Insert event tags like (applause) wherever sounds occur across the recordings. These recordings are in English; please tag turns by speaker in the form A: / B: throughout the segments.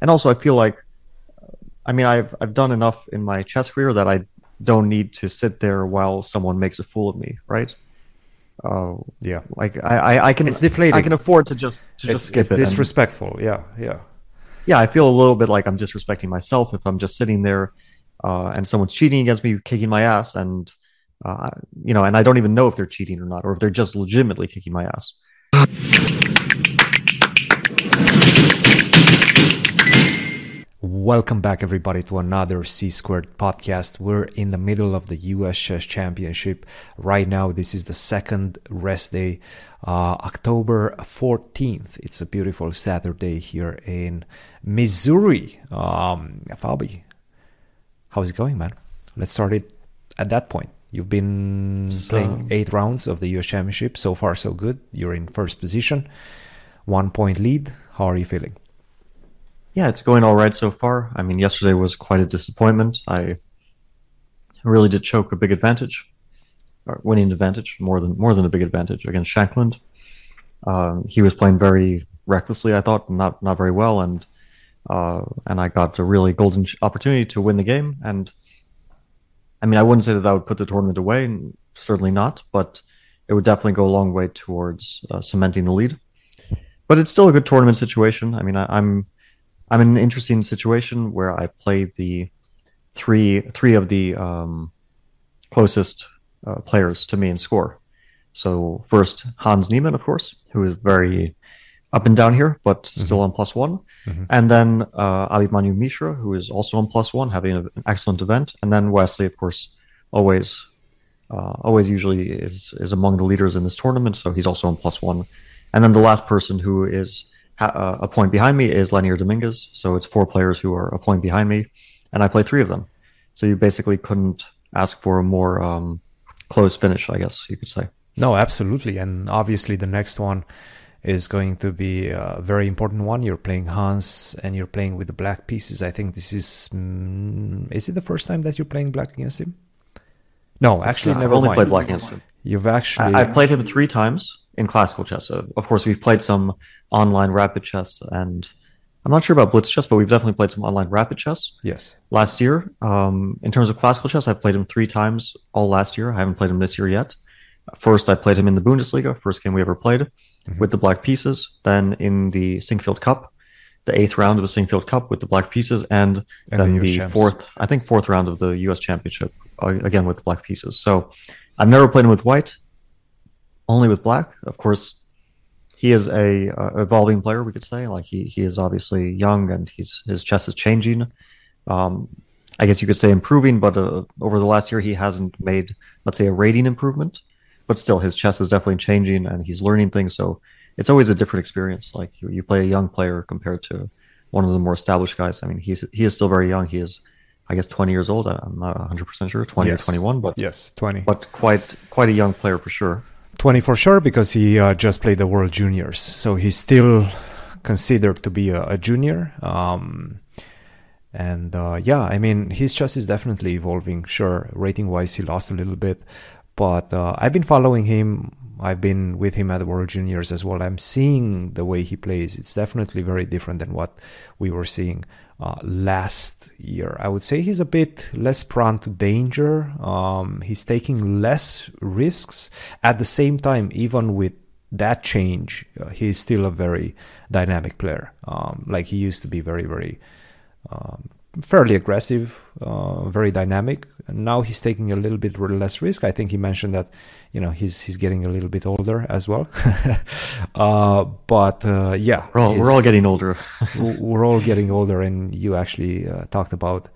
A: and also I feel like, I mean, I've I've done enough in my chess career that I don't need to sit there while someone makes a fool of me, right? Uh,
B: Yeah.
A: like I, I, I can
B: It's deflating.
A: I can afford to just to
B: It's,
A: just skip
B: it's
A: it. and-
B: disrespectful. Yeah, yeah.
A: yeah, I feel a little bit like I'm disrespecting myself if I'm just sitting there uh, and someone's cheating against me, kicking my ass, and uh, you know, and I don't even know if they're cheating or not, or if they're just legitimately kicking my ass.
B: Welcome back, everybody, to another C Squared podcast. We're in the middle of the US Chess Championship. Right now, this is the second rest day, uh, October 14th. It's a beautiful Saturday here in Missouri. Um, Fabi, how's it going, man? Let's start it at that point. You've been
A: So-
B: playing eight rounds of the US Championship. So far, so good. You're in first position, one point lead. How are you feeling?
A: Yeah, it's going all right so far. I mean, yesterday was quite a disappointment. I really did choke a big advantage, or winning advantage more than more than a big advantage against Shankland. Um, he was playing very recklessly, I thought, not not very well, and uh, and I got a really golden opportunity to win the game. And I mean, I wouldn't say that that would put the tournament away, certainly not, but it would definitely go a long way towards uh, cementing the lead. But it's still a good tournament situation. I mean, I, I'm I'm in an interesting situation where I play the three three of the um, closest uh, players to me in score. So first Hans Niemann, of course, who is very up and down here, but still on plus one,
B: Mhm.
A: and then uh, Abhimanyu Mishra, who is also on plus one, having an excellent event, and then Wesley, of course, always uh, always usually is is among the leaders in this tournament, so he's also on plus one, and then the last person who is uh, a point behind me is Leinier Dominguez. So it's four players who are a point behind me, and I play three of them. So you basically couldn't ask for a more um, close finish, I guess you could say.
B: No, absolutely. And obviously, the next one is going to be a very important one. You're playing Hans and you're playing with the black pieces. I think this is. Mm, is it the first time that you're playing black against him? No, actually,
A: I've
B: never
A: only
B: mind.
A: played black against him.
B: You've actually.
A: I, I've played him three times in classical chess. Uh, of course, we've played some online rapid chess, and I'm not sure about blitz chess, but we've definitely played some online rapid chess
B: Yes.
A: last year. Um, in terms of classical chess, I've played him three times all last year. I haven't played him this year yet. First, I played him in the Bundesliga, first game we ever played
B: Mhm.
A: with the black pieces. Then in the Sinquefield Cup, the eighth round of the Sinquefield Cup with the black pieces, and,
B: And
A: then
B: the
A: the, fourth, I think fourth round of the U.S. Championship uh, again with the black pieces. So I've never played him with white, only with black. Of course, he is a uh, evolving player. We could say like he he is obviously young and he's his chess is changing. Um, I guess you could say improving, but uh, over the last year he hasn't made let's say a rating improvement, but still his chess is definitely changing and he's learning things. So it's always a different experience. Like you, you play a young player compared to one of the more established guys. I mean, he's he is still very young. He is, I guess, 20 years old. I'm not 100 percent sure, 20
B: Yes.
A: or 21, but
B: Yes, 20.
A: but quite quite a young player for sure.
B: 20 for sure because he uh, just played the World Juniors, so he's still considered to be a, a junior. Um, and uh, yeah, I mean his chess is definitely evolving. Sure, rating wise, he lost a little bit, but uh, I've been following him. I've been with him at the World Juniors as well. I'm seeing the way he plays. It's definitely very different than what we were seeing uh, last year. I would say he's a bit less prone to danger. Um, he's taking less risks. At the same time, even with that change, uh, he's still a very dynamic player. Um, like he used to be very, very um, fairly aggressive, uh, very dynamic. And now he's taking a little bit less risk. I think he mentioned that, you know, he's he's getting a little bit older as well. (laughs) uh, but uh, yeah,
A: We're all, we're all getting older. (laughs)
B: we're all getting older and you actually uh, talked about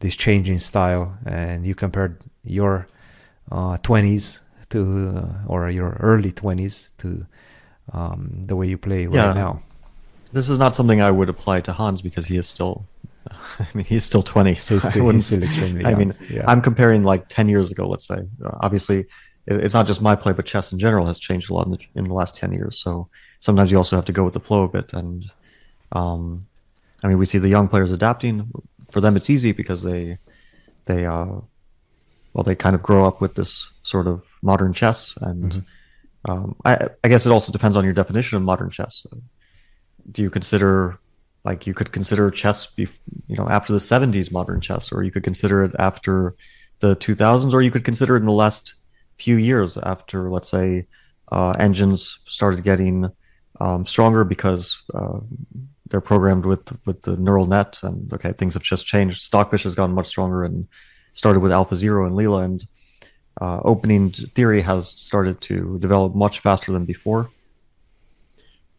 B: this changing style and you compared your uh, 20s to uh, or your early 20s to um, the way you play right
A: Yeah.
B: now
A: This is not something I would apply to Hans because he is still, (laughs) I mean, he's still 20. So (laughs)
B: He's
A: I
B: still- he's still extremely
A: I mean,
B: yeah.
A: I'm comparing like 10 years ago, let's say. Obviously, it's not just my play, but chess in general has changed a lot in the, in the last 10 years. So sometimes you also have to go with the flow a bit. And um, I mean, we see the young players adapting. For them, it's easy because they, they, uh, well, they kind of grow up with this sort of modern chess. And
B: Mm-hmm.
A: um, I, I guess it also depends on your definition of modern chess. Do you consider like you could consider chess, you know, after the '70s modern chess, or you could consider it after the 2000s, or you could consider it in the last few years after, let's say, uh, engines started getting um, stronger because uh, they're programmed with with the neural net, and okay, things have just changed. Stockfish has gotten much stronger and started with AlphaZero and Leela, and uh, opening theory has started to develop much faster than before.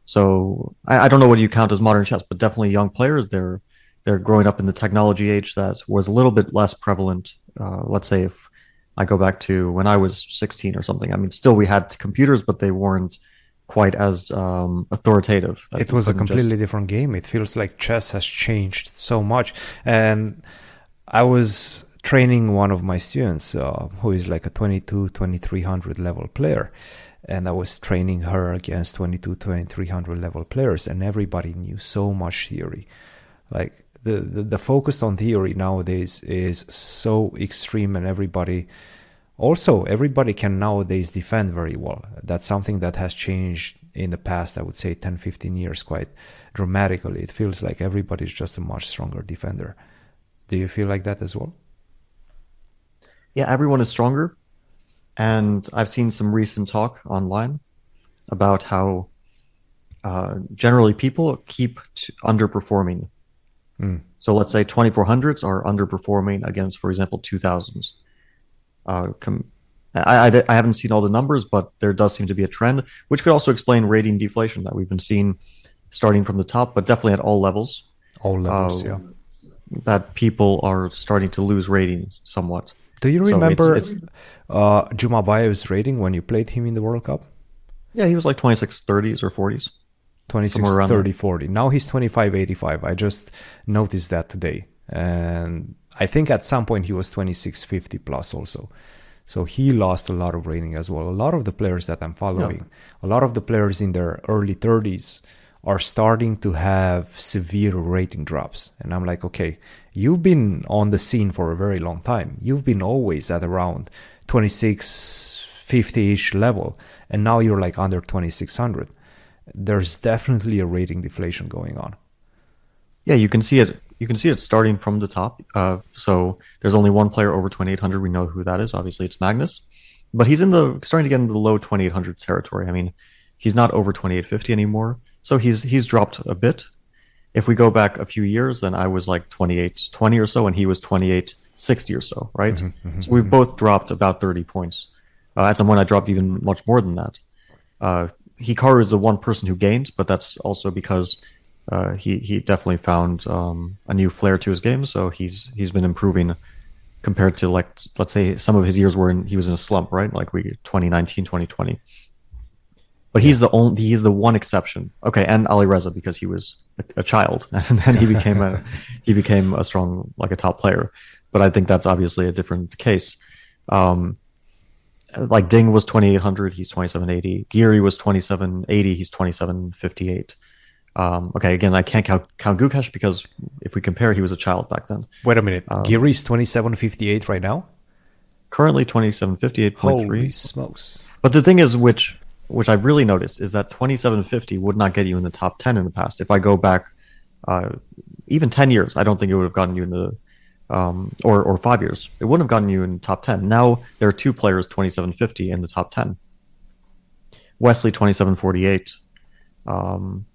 A: So I, I, don't know what you count as modern chess, but definitely young players. They're they're growing up in the technology age that was a little bit less prevalent. Uh, let's say if I go back to when I was 16 or something. I mean, still we had computers, but they weren't quite as um, authoritative.
B: It was a completely just... different game. It feels like chess has changed so much. And I was training one of my students uh, who is like a 22, 2300 level player. And I was training her against 22, 2300 level players, and everybody knew so much theory. Like the, the, the focus on theory nowadays is so extreme, and everybody also everybody can nowadays defend very well. That's something that has changed in the past i would say 10 15 years quite dramatically. It feels like everybody's just a much stronger defender. Do you feel like that as well?
A: Yeah everyone is stronger and i've seen some recent talk online about how uh, generally people keep underperforming mm. so let's say 2400s are underperforming against for example 2000s uh, com- I, I, I, haven't seen all the numbers, but there does seem to be a trend, which could also explain rating deflation that we've been seeing starting from the top, but definitely at all levels.
B: All levels, uh, yeah.
A: That people are starting to lose rating somewhat.
B: Do you remember so it's, it's, uh, Jumabayev's rating when you played him in the World Cup?
A: Yeah, he was like 26 30s or 40s.
B: 26 30 40. Now he's 25 85. I just noticed that today. And I think at some point he was 2650 plus also. So he lost a lot of rating as well. A lot of the players that I'm following, yeah. a lot of the players in their early 30s are starting to have severe rating drops. And I'm like, okay, you've been on the scene for a very long time. You've been always at around 2650 ish level. And now you're like under 2600. There's definitely a rating deflation going on.
A: Yeah, you can see it you can see it starting from the top. Uh, so there's only one player over 2800. We know who that is. Obviously, it's Magnus, but he's in the starting to get into the low 2800 territory. I mean, he's not over 2850 anymore. So he's he's dropped a bit. If we go back a few years, then I was like 2820 or so, and he was 2860 or so, right? Mm-hmm, mm-hmm, so we've mm-hmm. both dropped about 30 points. Uh, at some point, I dropped even much more than that. Uh, Hikaru is the one person who gained, but that's also because uh, he he definitely found um, a new flair to his game. So he's he's been improving compared to like let's say some of his years were in he was in a slump, right? Like we 2019, 2020. But he's the only he's the one exception. Okay, and Alireza because he was a, a child (laughs) and then he became a (laughs) he became a strong like a top player. But I think that's obviously a different case. Um, like Ding was 2800, he's 2780. Giri was 2780, he's 2758. Um, okay, again, I can't count, count Gukesh because if we compare, he was a child back then.
B: Wait a minute. Um, Giri's 2758 right now?
A: Currently 2758.3.
B: Holy smokes.
A: But the thing is, which which I've really noticed, is that 2750 would not get you in the top 10 in the past. If I go back uh, even 10 years, I don't think it would have gotten you in the, um, or, or five years, it wouldn't have gotten you in top 10. Now there are two players 2750 in the top 10. Wesley 2748. Um,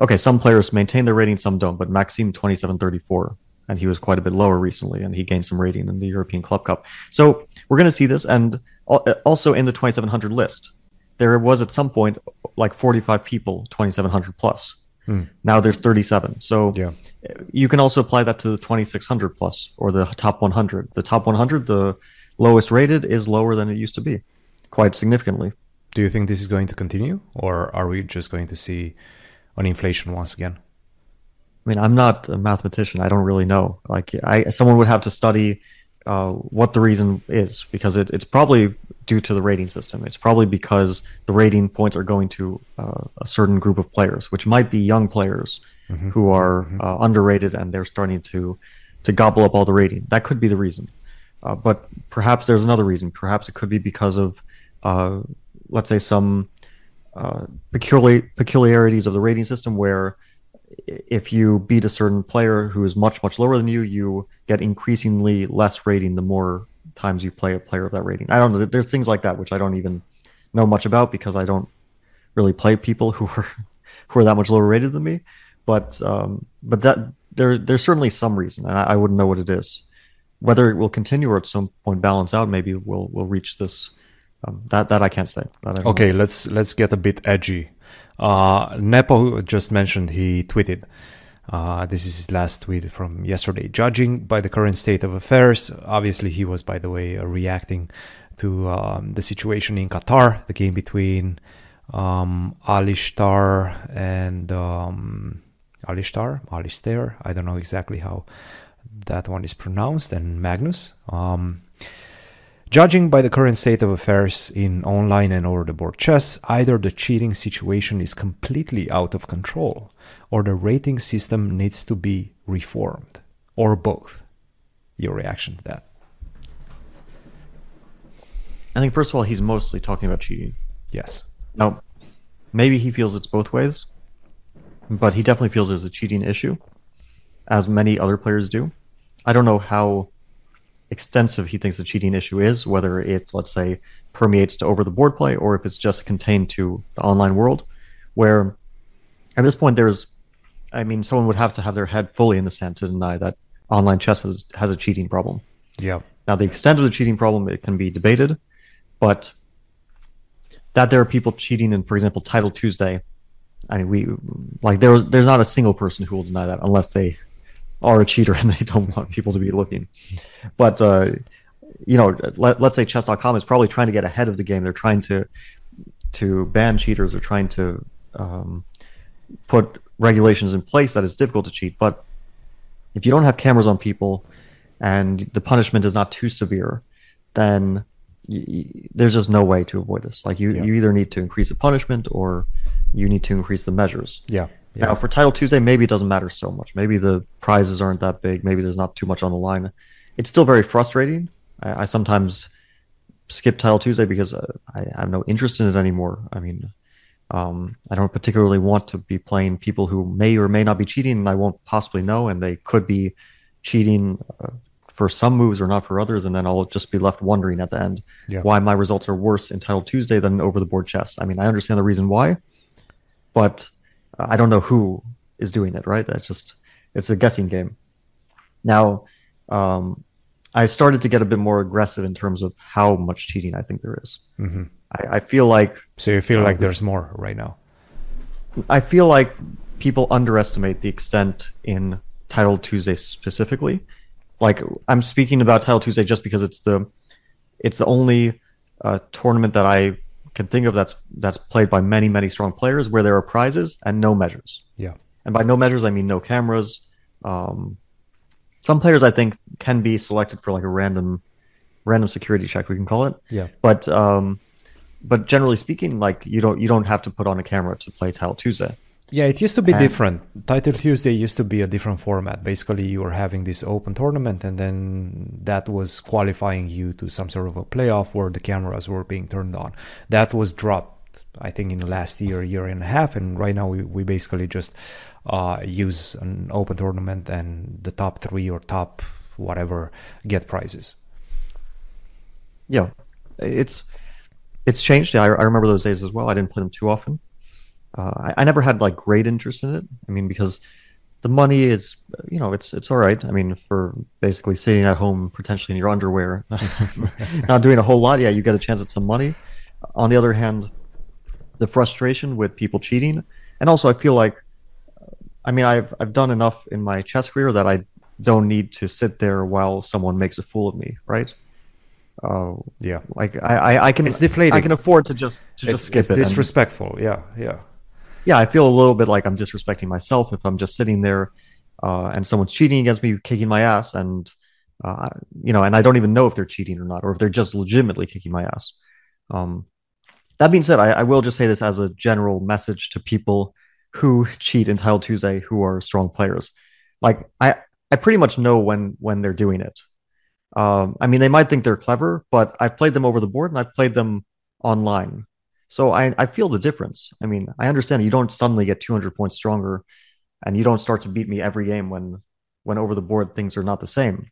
A: okay, some players maintain their rating, some don't, but Maxime 2734, and he was quite a bit lower recently, and he gained some rating in the European Club Cup. So we're going to see this, and also in the 2700 list, there was at some point like 45 people 2700 plus. Hmm. Now there's 37. So yeah. you can also apply that to the 2600 plus or the top 100. The top 100, the lowest rated, is lower than it used to be, quite significantly.
B: Do you think this is going to continue, or are we just going to see on inflation once again?
A: I mean, I'm not a mathematician. I don't really know. Like, I someone would have to study uh, what the reason is because it, it's probably due to the rating system. It's probably because the rating points are going to uh, a certain group of players, which might be young players mm-hmm. who are mm-hmm. uh, underrated and they're starting to to gobble up all the rating. That could be the reason. Uh, but perhaps there's another reason. Perhaps it could be because of, uh, let's say, some uh, peculiar, peculiarities of the rating system where if you beat a certain player who is much much lower than you, you get increasingly less rating the more times you play a player of that rating. I don't know. There's things like that which I don't even know much about because I don't really play people who are who are that much lower rated than me. But um, but that there there's certainly some reason, and I, I, wouldn't know what it is. Whether it will continue or at some point balance out, maybe we'll we'll reach this. Um, that that I can't say. I
B: okay, know. let's let's get a bit edgy. Uh, Nepo just mentioned he tweeted. Uh, this is his last tweet from yesterday. Judging by the current state of affairs, obviously he was, by the way, uh, reacting to um, the situation in Qatar, the game between um, Alistar and um, Alistar, Alistair. I don't know exactly how that one is pronounced, and Magnus. Um, Judging by the current state of affairs in online and over the board chess, either the cheating situation is completely out of control, or the rating system needs to be reformed, or both. Your reaction to that?
A: I think, first of all, he's mostly talking about cheating.
B: Yes.
A: Now, maybe he feels it's both ways, but he definitely feels there's a cheating issue, as many other players do. I don't know how extensive he thinks the cheating issue is, whether it, let's say, permeates to over the board play or if it's just contained to the online world, where at this point there's, I mean, someone would have to have their head fully in the sand to deny that online chess has, has a cheating problem.
B: Yeah.
A: Now, the extent of the cheating problem, it can be debated, but that there are people cheating in, for example, Title Tuesday, I mean, we like there, there's not a single person who will deny that unless they are a cheater (laughs) and they don't want people to be looking. But uh, you know, let, us say chess.com is probably trying to get ahead of the game. They're trying to to ban cheaters. They're trying to um, put regulations in place that it's difficult to cheat. But if you don't have cameras on people and the punishment is not too severe, then there's just no way to avoid this. Like you, yeah. you either need to increase the punishment or you need to increase the measures.
B: Yeah.
A: Yeah. Now, for Title Tuesday, maybe it doesn't matter so much. Maybe the prizes aren't that big. Maybe there's not too much on the line. It's still very frustrating. I, I sometimes skip Title Tuesday because uh, I, I, have no interest in it anymore. I mean, um, I don't particularly want to be playing people who may or may not be cheating, and I won't possibly know, and they could be cheating uh, for some moves or not for others, and then I'll just be left wondering at the end yeah. why my results are worse in Title Tuesday than over the board chess. I mean, I understand the reason why, but I don't know who is doing it, right? That's just it's a guessing game. Now, um, I started to get a bit more aggressive in terms of how much cheating I think there is. Mm-hmm. I, I, feel like
B: so you feel uh, like there's more right now.
A: I feel like people underestimate the extent in Title Tuesday specifically. Like I'm speaking about Title Tuesday just because it's the it's the only uh, tournament that I can think of that's that's played by many many strong players where there are prizes and no measures.
B: Yeah,
A: and by no measures I mean no cameras. Um, some players I think can be selected for like a random random security check we can call it.
B: Yeah,
A: but um, but generally speaking, like you don't you don't have to put on a camera to play Title Tuesday.
B: Yeah, it used to be and, different. Title Tuesday used to be a different format. Basically, you were having this open tournament, and then that was qualifying you to some sort of a playoff where the cameras were being turned on. That was dropped, I think, in the last year, year and a half, and right now we, we basically just uh, use an open tournament, and the top three or top whatever get prizes.
A: Yeah, it's it's changed. I, I remember those days as well. I didn't play them too often uh, I, I, never had like great interest in it. I mean, because the money is, you know, it's it's all right. I mean, for basically sitting at home potentially in your underwear, (laughs) not doing a whole lot. Yeah, you get a chance at some money. On the other hand, the frustration with people cheating, and also I feel like, I mean, I've I've done enough in my chess career that I don't need to sit there while someone makes a fool of me, right?
B: Uh, yeah,
A: like I, I, I, can
B: it's deflating.
A: I can afford to just to it's, just skip
B: it's
A: it.
B: disrespectful. And, yeah, yeah
A: yeah, I feel a little bit like I'm disrespecting myself if I'm just sitting there uh, and someone's cheating against me, kicking my ass, and uh, you know, and I don't even know if they're cheating or not, or if they're just legitimately kicking my ass. Um, that being said, I, I, will just say this as a general message to people who (laughs) cheat in Title Tuesday who are strong players. Like I, I pretty much know when when they're doing it. Um, I mean, they might think they're clever, but I've played them over the board and I've played them online. So I, I feel the difference. I mean, I understand you don't suddenly get 200 points stronger and you don't start to beat me every game when when over the board things are not the same.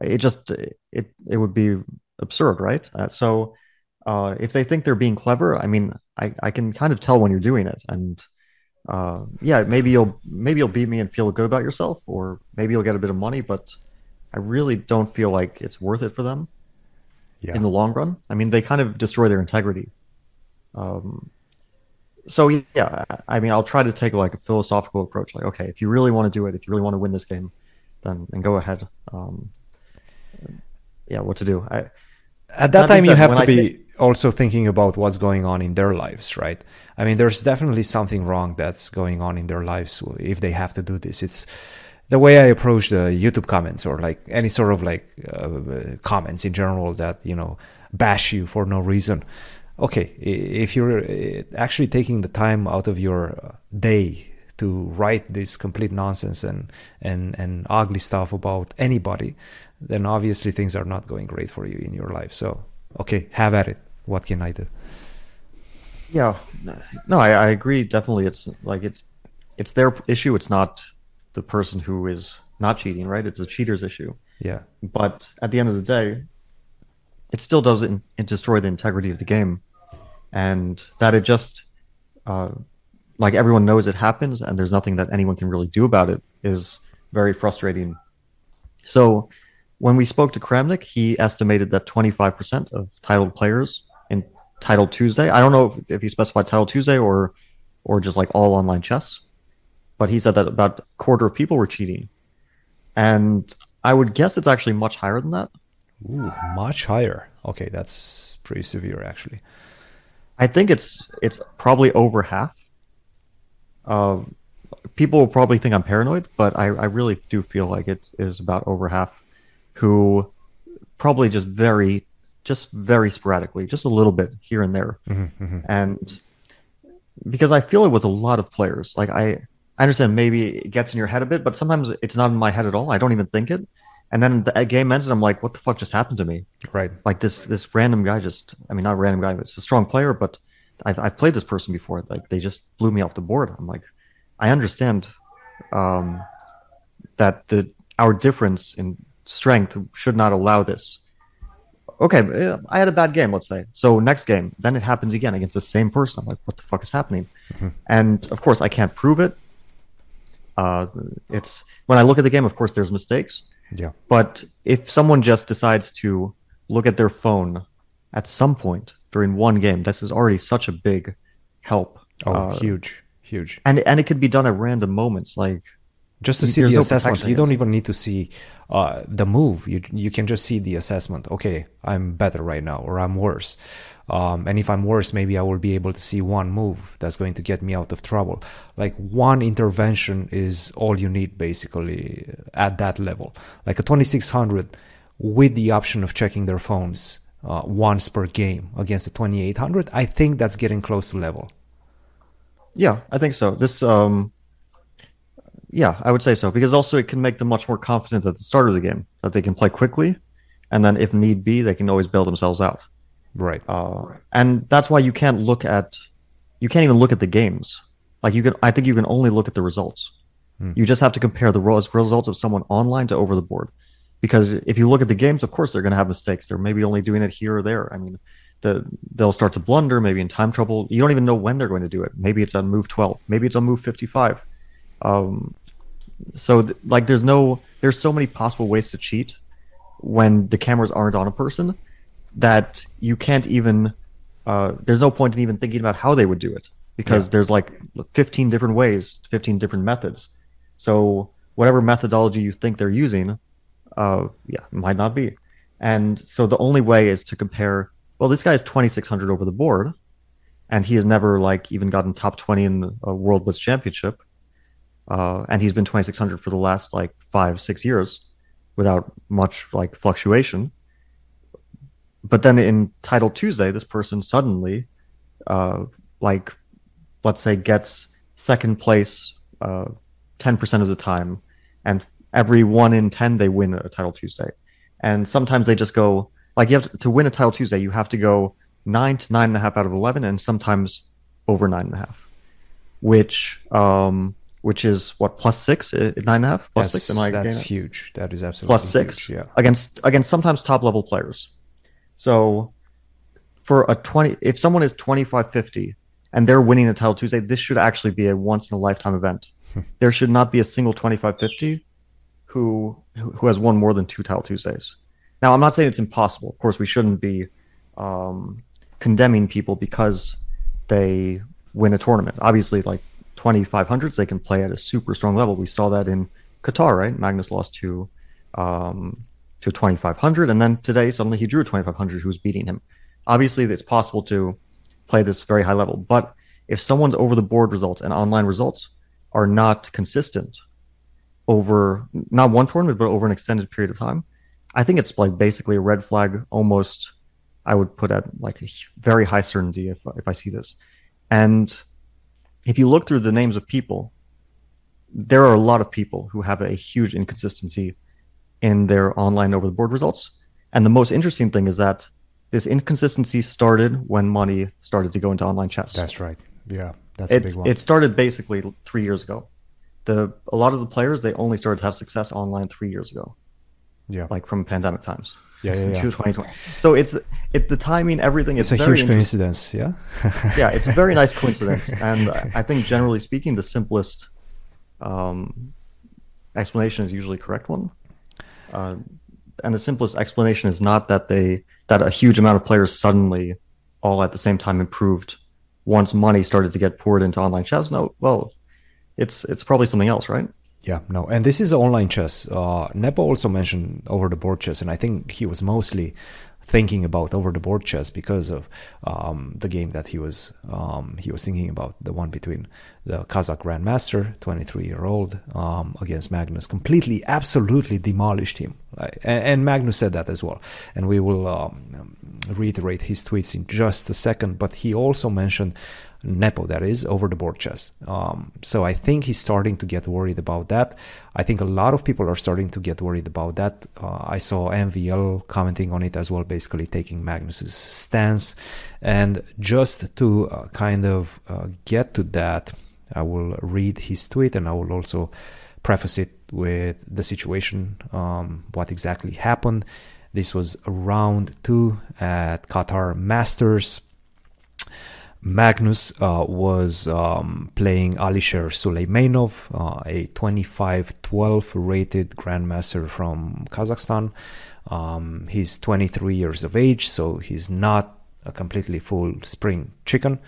A: It just it it would be absurd, right? Uh, so uh, if they think they're being clever, I mean, I, I can kind of tell when you're doing it, and uh, yeah, maybe you'll maybe you'll beat me and feel good about yourself, or maybe you'll get a bit of money, but I really don't feel like it's worth it for them
B: Yeah.
A: in the long run. I mean, they kind of destroy their integrity. Um, so yeah, I mean, I'll try to take like a philosophical approach. Like, okay, if you really want to do it, if you really want to win this game, then then go ahead. Um, yeah, what to do? I,
B: At that
A: That
B: time, you have to
A: I
B: be
A: say-
B: also thinking about what's going on in their lives, right? I mean, there's definitely something wrong that's going on in their lives if they have to do this. It's the way I approach the YouTube comments or like any sort of like uh, comments in general that you know bash you for no reason. Okay, if you're uh, actually taking the time out of your uh, day to write this complete nonsense and and and ugly stuff about anybody, then obviously things are not going great for you in your life. So, okay, have at it. What can I do?
A: yeah, no, I, I agree. Definitely, it's like it's it's their issue. It's not the person who is not cheating, right? It's the cheater's issue.
B: Yeah,
A: but at the end of the day, it still doesn't it destroy the integrity of the game, and that it just uh, like everyone knows it happens, and there's nothing that anyone can really do about it is very frustrating. So, when we spoke to Kramnik, he estimated that 25% of titled players in Titled Tuesday. I don't know if, he specified Titled Tuesday or or just like all online chess, but he said that about a quarter of people were cheating, and I would guess it's actually much higher than that.
B: Ooh, much higher. Okay, that's pretty severe actually.
A: I think it's it's probably over half. Uh, people will probably think I'm paranoid, but I, I really do feel like it is about over half who probably just very just very sporadically, just a little bit here and there. And because I feel it with a lot of players. Like I I understand maybe it gets in your head a bit, but sometimes it's not in my head at all. I don't even think it. And then the game ends and I'm like, what the fuck just happened to me?
B: Right.
A: like this this random guy just i mean not a random guy but it's a strong player but i've, I've played this person before. Like they just blew me off the board. I'm like i understand um that the our difference in strength should not allow this. Okay i had a bad game let's say. So next game then it happens again against the same person. I'm like what the fuck is happening? And of course i can't prove it. Uh it's when i look at the game of course there's mistakes
B: Yeah.
A: but if someone just decides to look at their phone at some point during one game, this is already such a big help.
B: Oh,
A: Uh,
B: huge, huge.
A: and and it could be done at random moments. Like
B: Just to see
A: there's
B: the
A: no
B: assessment, you don't even need to see uh, the move. You you can just see the assessment. Okay, I'm better right now, or I'm worse. Um, and if I'm worse, maybe I will be able to see one move that's going to get me out of trouble. Like one intervention is all you need, basically, at that level. Like a 2600 with the option of checking their phones uh, once per game against the 2800, I think that's getting close to level.
A: yeah, I think so. This um yeah, I would say so because also it can make them much more confident at the start of the game that they can play quickly, and then if need be, they can always bail themselves out.
B: Right.
A: Uh, and that's why you can't look at you can't even look at the games. Like you can i think you can only look at the results. You just have to compare the results of someone online to over the board. Because if you look at the games of course they're going to have mistakes. They're maybe only doing it here or there. I mean the, they'll start to blunder maybe in time trouble. You don't even know when they're going to do it. Maybe it's on move 12 maybe it's on move 55 um, so th- like there's no there's so many possible ways to cheat when the cameras aren't on a person that you can't even uh, there's no point in even thinking about how they would do it because
B: Yeah.
A: there's like 15 different ways 15 different methods. So whatever methodology you think they're using uh, yeah might not be. And so the only way is to compare well this guy is 2600 over the board and he has never like even gotten top 20 in a world blitz championship uh, and he's been 2600 for the last like five six years without much like fluctuation. But then in title tuesday this person suddenly uh, like let's say gets second place uh, 10% of the time and every one in 10 they win a title tuesday. And sometimes they just go like you have to, to win a title tuesday you have to go nine to nine and a half out of 11 and sometimes over nine and a half which um which is what plus six, uh, nine and a half, plus
B: that's,
A: six. Am I
B: that's huge. That is absolutely
A: plus six
B: huge, Yeah.
A: against against sometimes top level players. So for a 20 if someone is 2550 and they're winning a title Tuesday, this should actually be a once in a lifetime event. (laughs) there should not be a single 2550 who who has won more than two title Tuesdays. Now, I'm not saying it's impossible. Of course, we shouldn't be um, condemning people because they win a tournament. Obviously, like 2500s, they can play at a super strong level. We saw that in Qatar, right? Magnus lost to um, to 2500, and then today suddenly he drew a 2500 who was beating him. Obviously, it's possible to play this very high level, but if someone's over the board results and online results are not consistent over not one tournament but over an extended period of time, I think it's like basically a red flag. Almost, I would put at like a very high certainty if if I see this. And if you look through the names of people, there are a lot of people who have a huge inconsistency in their online over the board results. And the most interesting thing is that this inconsistency started when money started to go into online chess.
B: That's right. Yeah, that's
A: it,
B: a big one.
A: It started basically three years ago. The a lot of the players they only started to have success online three years ago.
B: Yeah,
A: like from pandemic times.
B: Yeah, yeah, yeah. (laughs)
A: To 2020. So it's it the timing, everything.
B: It's
A: is
B: a
A: very
B: huge coincidence. Yeah. (laughs)
A: yeah, it's a very nice coincidence, (laughs) and I think generally speaking, the simplest um, explanation is usually correct one. Uh, and the simplest explanation is not that they that a huge amount of players suddenly all at the same time improved once money started to get poured into online chess. No, well, it's it's probably something else, right?
B: Yeah, no, and this is online chess. Uh, Nepo also mentioned over the board chess, and I think he was mostly thinking about over the board chess because of um, the game that he was um, he was thinking about the one between the Kazakh grandmaster 23 year old um, against Magnus completely absolutely demolished him and, and, Magnus said that as well and we will um, reiterate his tweets in just a second but he also mentioned Nepo, that is, over the board chess. Um, so I think he's starting to get worried about that. I think a lot of people are starting to get worried about that. Uh, I saw MVL commenting on it as well, basically taking Magnus's stance. And just to uh, kind of uh, get to that, I will read his tweet and I will also preface it with the situation, um, what exactly happened. This was round two at Qatar Masters. Magnus uh, was um, playing Alisher Suleimanov, uh, a 25-12 rated grandmaster from Kazakhstan. Um, he's 23 years of age, so he's not a completely full spring chicken.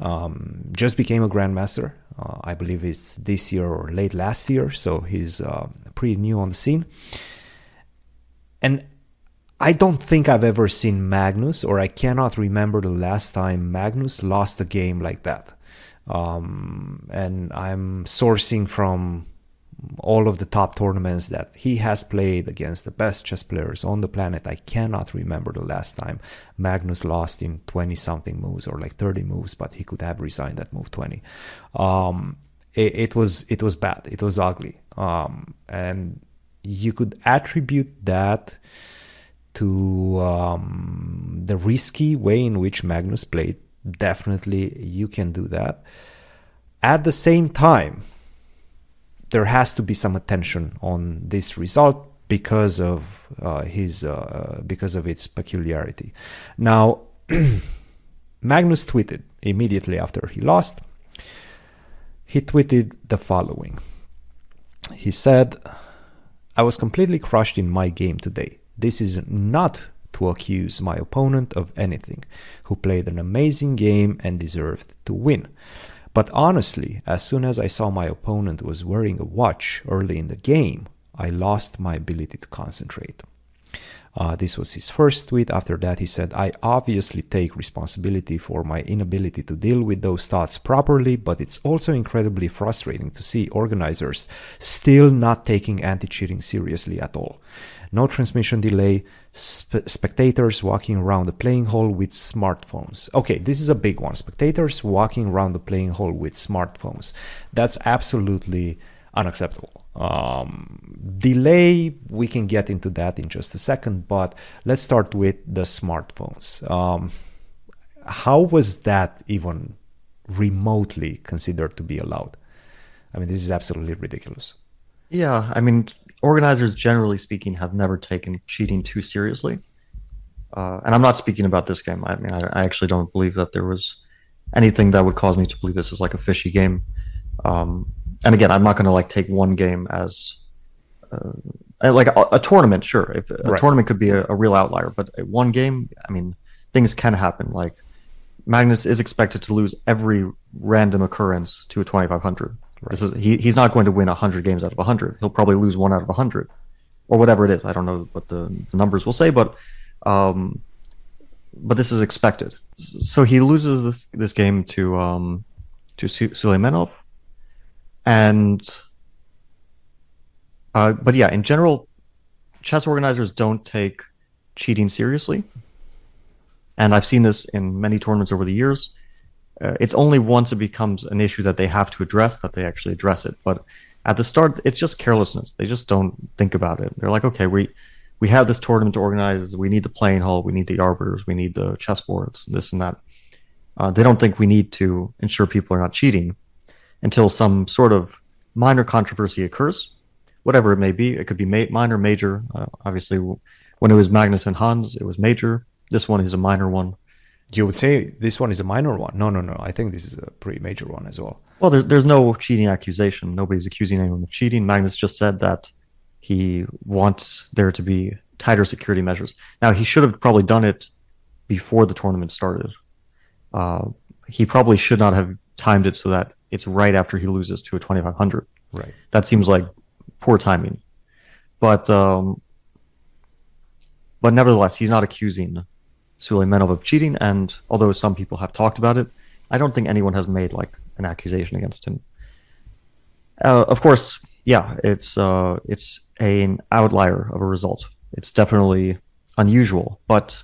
B: Um, just became a grandmaster. Uh, I believe it's this year or late last year, so he's uh, pretty new on the scene. And I don't think I've ever seen Magnus, or I cannot remember the last time Magnus lost a game like that. Um, and I'm sourcing from all of the top tournaments that he has played against the best chess players on the planet. I cannot remember the last time Magnus lost in 20 something moves or like 30 moves, but he could have resigned that move 20. Um, it, it, was it was bad. It was ugly. Um, and you could attribute that to um, the risky way in which Magnus played, definitely you can do that. At the same time, there has to be some attention on this result because of uh, his uh, because of its peculiarity. Now, (clears throat) Magnus tweeted immediately after he lost. He tweeted the following. He said, "I was completely crushed in my game today. This is not to accuse my opponent of anything, who played an amazing game and deserved to win. But honestly, as soon as I saw my opponent was wearing a watch early in the game, I lost my ability to concentrate. Uh, this was his first tweet. After that, he said, I obviously take responsibility for my inability to deal with those thoughts properly, but it's also incredibly frustrating to see organizers still not taking anti cheating seriously at all no transmission delay, sp- spectators walking around the playing hall with smartphones. Okay, this is a big one. Spectators walking around the playing hall with smartphones. That's absolutely unacceptable. Um, delay, we can get into that in just a second, but let's start with the smartphones. Um, how was that even remotely considered to be allowed? I mean, this is absolutely ridiculous.
A: Yeah, I mean, organizers generally speaking have never taken cheating too seriously. Uh, and I'm not speaking about this game. I mean, I, I, actually don't believe that there was anything that would cause me to believe this is like a fishy game. Um, and again, I'm not going to like take one game as uh, like a, a, tournament. Sure, if a right. tournament could be a, a, real outlier, but one game, I mean, things can happen. Like Magnus is expected to lose every random occurrence to a 2500. Right. This is he, he's not going to win 100 games out of 100. He'll probably lose one out of 100 or whatever it is. I don't know what the, the numbers will say, but um, but this is expected. So he loses this this game to um, to Suleimanov, and uh, but yeah, in general, chess organizers don't take cheating seriously, and I've seen this in many tournaments over the years. Uh, it's only once it becomes an issue that they have to address that they actually address it. But at the start, it's just carelessness. They just don't think about it. They're like, okay, we we have this tournament to organize. We need the playing hall. We need the arbiters. We need the chessboards. This and that. Uh, they don't think we need to ensure people are not cheating until some sort of minor controversy occurs, whatever it may be. It could be ma- minor, major. Uh, obviously, when it was Magnus and Hans, it was major. This one is a minor one.
B: You would say this one is a minor one. No, no, no. I think this is a pretty major one as well.
A: Well, there's there's no cheating accusation. Nobody's accusing anyone of cheating. Magnus just said that he wants there to be tighter security measures. Now, he should have probably done it before the tournament started. Uh, he probably should not have timed it so that it's right after he loses to a 2500.
B: Right.
A: That seems like poor timing. But um, but nevertheless, he's not accusing Suleimanov of cheating. And although some people have talked about it, I don't think anyone has made like an accusation against him. Uh, of course, yeah, it's uh, it's an outlier of a result. It's definitely unusual, but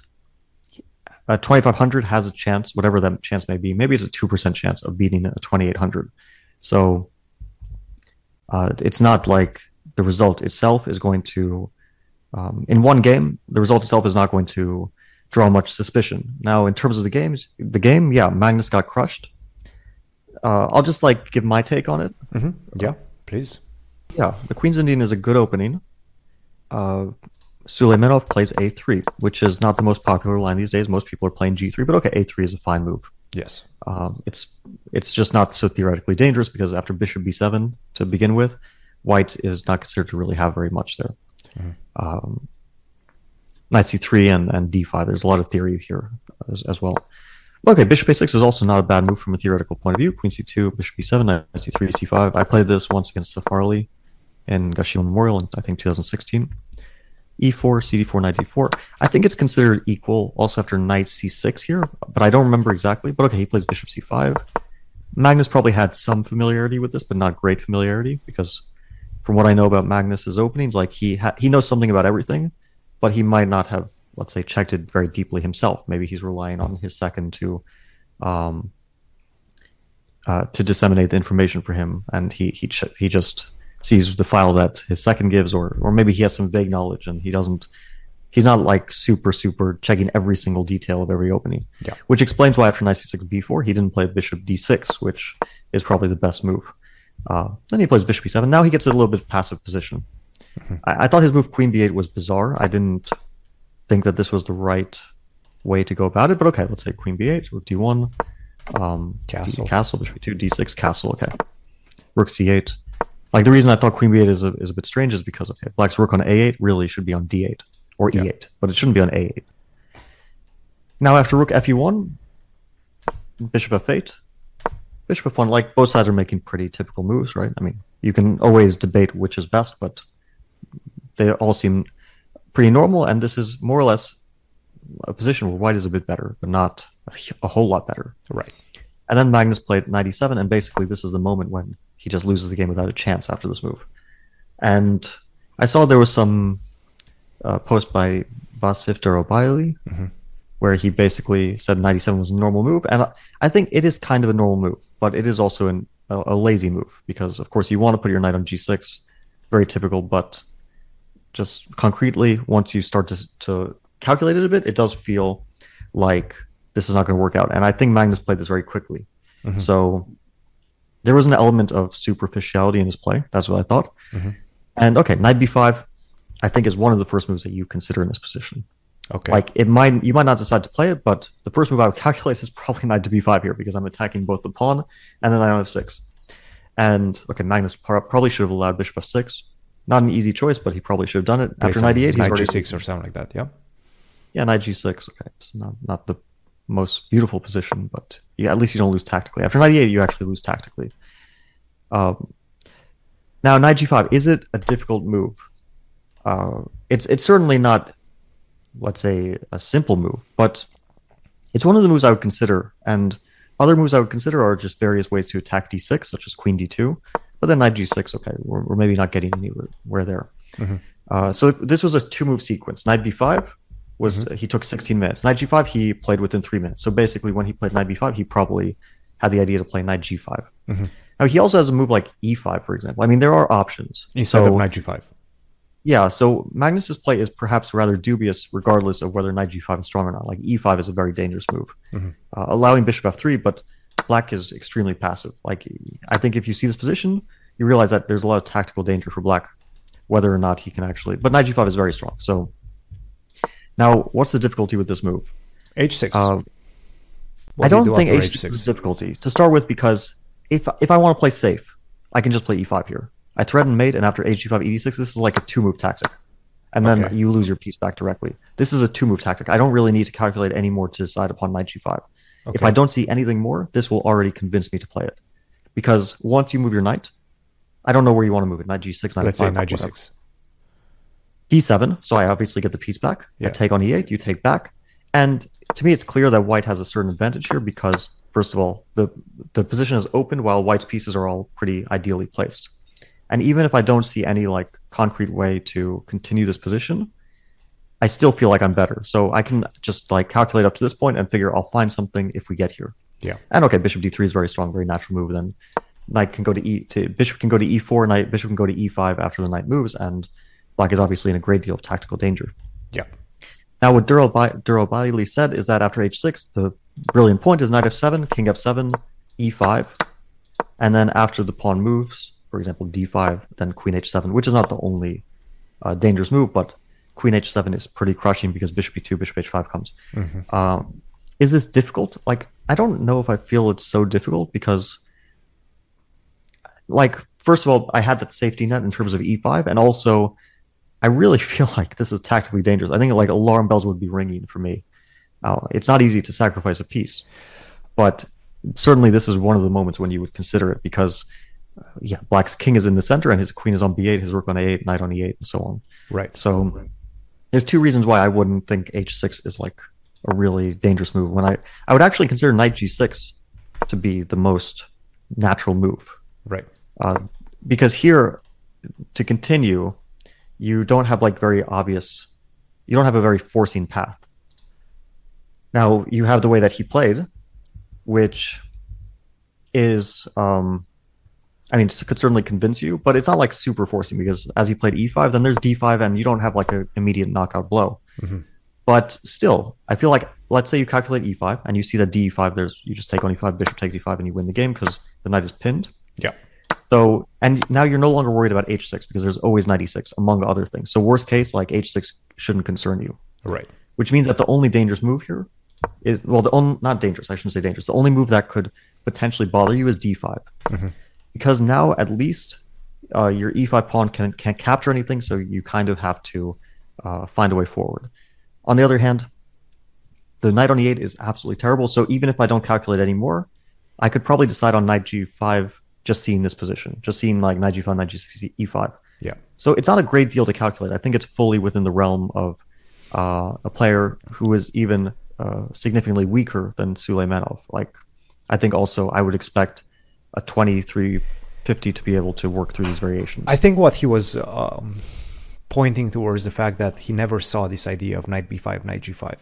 A: a 2500 has a chance, whatever that chance may be. Maybe it's a 2% chance of beating a 2800. So uh, it's not like the result itself is going to, um, in one game, the result itself is not going to draw much suspicion. Now, in terms of the games, the game, yeah, Magnus got crushed. Uh, I'll just like give my take on it.
B: Mm-hmm. Yeah, please.
A: Yeah, the Queen's Indian is a good opening. Uh, Suleimanov plays a3, which is not the most popular line these days. Most people are playing g3, but okay, a3 is a fine move.
B: Yes.
A: Um, it's it's just not so theoretically dangerous because after bishop b7 to begin with, white is not considered to really have very much there. Mm-hmm. Um, knight c3 and, and d5, there's a lot of theory here uh, as, as well. Okay, bishop a6 is also not a bad move from a theoretical point of view. Queen c2, bishop b7, knight c3, c5. I played this once against Safarli in Gashimov Memorial in I think 2016. E4, CD4, knight D4. I think it's considered equal also after knight C6 here, but I don't remember exactly. But okay, he plays bishop C5. Magnus probably had some familiarity with this, but not great familiarity because from what I know about Magnus's openings, like he ha- he knows something about everything, but he might not have, let's say, checked it very deeply himself. Maybe he's relying on his second to um, uh, to disseminate the information for him, and he he ch- he just sees the file that his second gives, or or maybe he has some vague knowledge and he doesn't. He's not like super super checking every single detail of every opening.
B: Yeah.
A: Which explains why after knight c6 b4 he didn't play bishop d6, which is probably the best move. Uh, then he plays bishop b7. Now he gets a little bit passive position. Mm-hmm. I, I thought his move queen b8 was bizarre. I didn't think that this was the right way to go about it. But okay, let's say queen b8, rook d1, um,
B: castle,
A: D, castle, bishop 2, d6, castle. Okay, rook c8. Like the reason I thought queen b8 is a, is a bit strange is because okay, black's rook on a8 really should be on d8 or e8, yeah. but it shouldn't be on a8. Now after rook fe1, bishop f8, bishop f1. Like both sides are making pretty typical moves, right? I mean, you can always debate which is best, but they all seem pretty normal, and this is more or less a position where white is a bit better, but not a, whole lot better.
B: Right.
A: And then Magnus played 97, and basically this is the moment when he just loses the game without a chance after this move. And I saw there was some uh, post by Vasif Durarbayli mm-hmm. where he basically said 97 was a normal move, and I think it is kind of a normal move, but it is also an, a, a lazy move because, of course, you want to put your knight on g6, very typical, but just concretely, once you start to, to calculate it a bit, it does feel like this is not going to work out. And I think Magnus played this very quickly. Mm-hmm. So there was an element of superficiality in his play. That's what I thought.
B: Mhm.
A: And okay, knight b5, I think is one of the first moves that you consider in this position.
B: Okay.
A: Like it might you might not decide to play it, but the first move I would (laughs) calculate is probably knight to b5 here because I'm attacking both the pawn and then knight on f6. And okay, Magnus probably should have allowed bishop f6. Not an easy choice, but he probably should have done it after
B: some
A: knight e8. He's
B: knight
A: already
B: g6 or something like that. Yeah.
A: yeah, knight g6. Okay, it's not not the most beautiful position, but yeah, at least you don't lose tactically. After 98, you actually lose tactically. Um, now knight g5 is it a difficult move? Uh, it's it's certainly not, let's say, a simple move, but it's one of the moves I would consider. And other moves I would consider are just various ways to attack d6, such as queen d2. But then knight g6, okay, we're, we're maybe not getting anywhere there.
B: Mhm.
A: Uh, so this was a two-move sequence. Knight b5 was he took 16 minutes. Knight g5 he played within three minutes. So basically, when he played knight b5, he probably had the idea to play knight g5.
B: Mhm.
A: Now he also has a move like e5, for example. I mean, there are options.
B: Instead
A: so,
B: of knight g5.
A: yeah, so Magnus's play is perhaps rather dubious, regardless of whether knight g5 is strong or not. Like e5 is a very dangerous move,
B: Mhm.
A: uh, allowing bishop f3, but black is extremely passive. Like I think if you see this position, you realize that there's a lot of tactical danger for black, whether or not he can actually. But knight g5 is very strong. So now, what's the difficulty with this move?
B: h6.
A: Uh, I don't
B: do
A: think
B: after
A: h6 is difficulty to start with because if if I want to play safe, I can just play e5 here. I threaten mate, and after hg5 ed6, this is like a two move tactic, and then
B: Okay.
A: you lose your piece back directly. This is a two move tactic. I don't really need to calculate any more to decide upon knight g5. If I don't see anything more, this will already convince me to play it, because once you move your knight, I don't know where you want to move it. Knight g6, knight
B: Let's
A: f5,
B: say knight
A: whatever.
B: g6.
A: d7. So I obviously get the piece back.
B: Yeah.
A: I take on e8, you take back. And to me, it's clear that white has a certain advantage here because, first of all, the the position is open while white's pieces are all pretty ideally placed. And even if I don't see any like concrete way to continue this position, I still feel like I'm better. So I can just like calculate up to this point and figure I'll find something if we get here.
B: Yeah.
A: And okay, bishop d3 is very strong, very natural move. Then knight can go to e to bishop can go to e4, knight bishop can go to e5 after the knight moves, and black is obviously in a great deal of tactical danger.
B: Yeah.
A: Now, what Duro Ba- Durarbayli said is that after h6, the brilliant point is knight f7, king f7, e5, and then after the pawn moves, for example, d5, then queen h7, which is not the only uh, dangerous move, but queen h7 is pretty crushing because bishop e2, bishop h5 comes.
B: Mhm.
A: Um, is this difficult? Like, I don't know if I feel it's so difficult because, like, first of all, I had that safety net in terms of e5, and also, I really (laughs) feel like this is tactically dangerous. I think like alarm bells would be ringing for me. Uh, it's not easy to sacrifice a piece, but certainly this is one of the moments when you would consider it because, uh, yeah, Black's king is in the center and his queen is on b8, his rook on a8, knight on e8, and so on.
B: Right.
A: So there's two reasons why I wouldn't think h6 is like a really dangerous move. When I I would actually consider knight g6 to be the most natural move
B: Right.
A: uh, because here to continue you don't have like very obvious you don't have a very forcing path now you have the way that he played which is um i mean it could certainly convince you but it's not like super forcing because as he played e5 then there's d5 and you don't have like an immediate knockout blow
B: Mhm.
A: but still i feel like let's say you calculate e5 and you see that d5 there's you just take on e5 bishop takes e5 and you win the game because the knight is pinned
B: Yeah.
A: so, and now you're no longer worried about h6 because there's always knight e6 among other things. So, worst case, like h6 shouldn't concern you,
B: Right.
A: which means that the only dangerous move here is well, the only not dangerous. I shouldn't say dangerous. The only move that could potentially bother you is d5,
B: Mhm.
A: Because now at least uh, your e5 pawn can can't capture anything. So you kind of have to uh, find a way forward. On the other hand, the knight on e8 is absolutely terrible. So even if I don't calculate anymore, I could probably decide on knight g5 just seeing this position, just seeing like knight g5, knight g6, e5.
B: Yeah.
A: So it's not a great deal to calculate. I think it's fully within the realm of uh, a player who is even uh, significantly weaker than Suleymenov. Like, I think also I would expect a 2350 to be able to work through these variations.
B: I think what he was um, pointing towards the fact that he never saw this idea of knight b5, knight g5,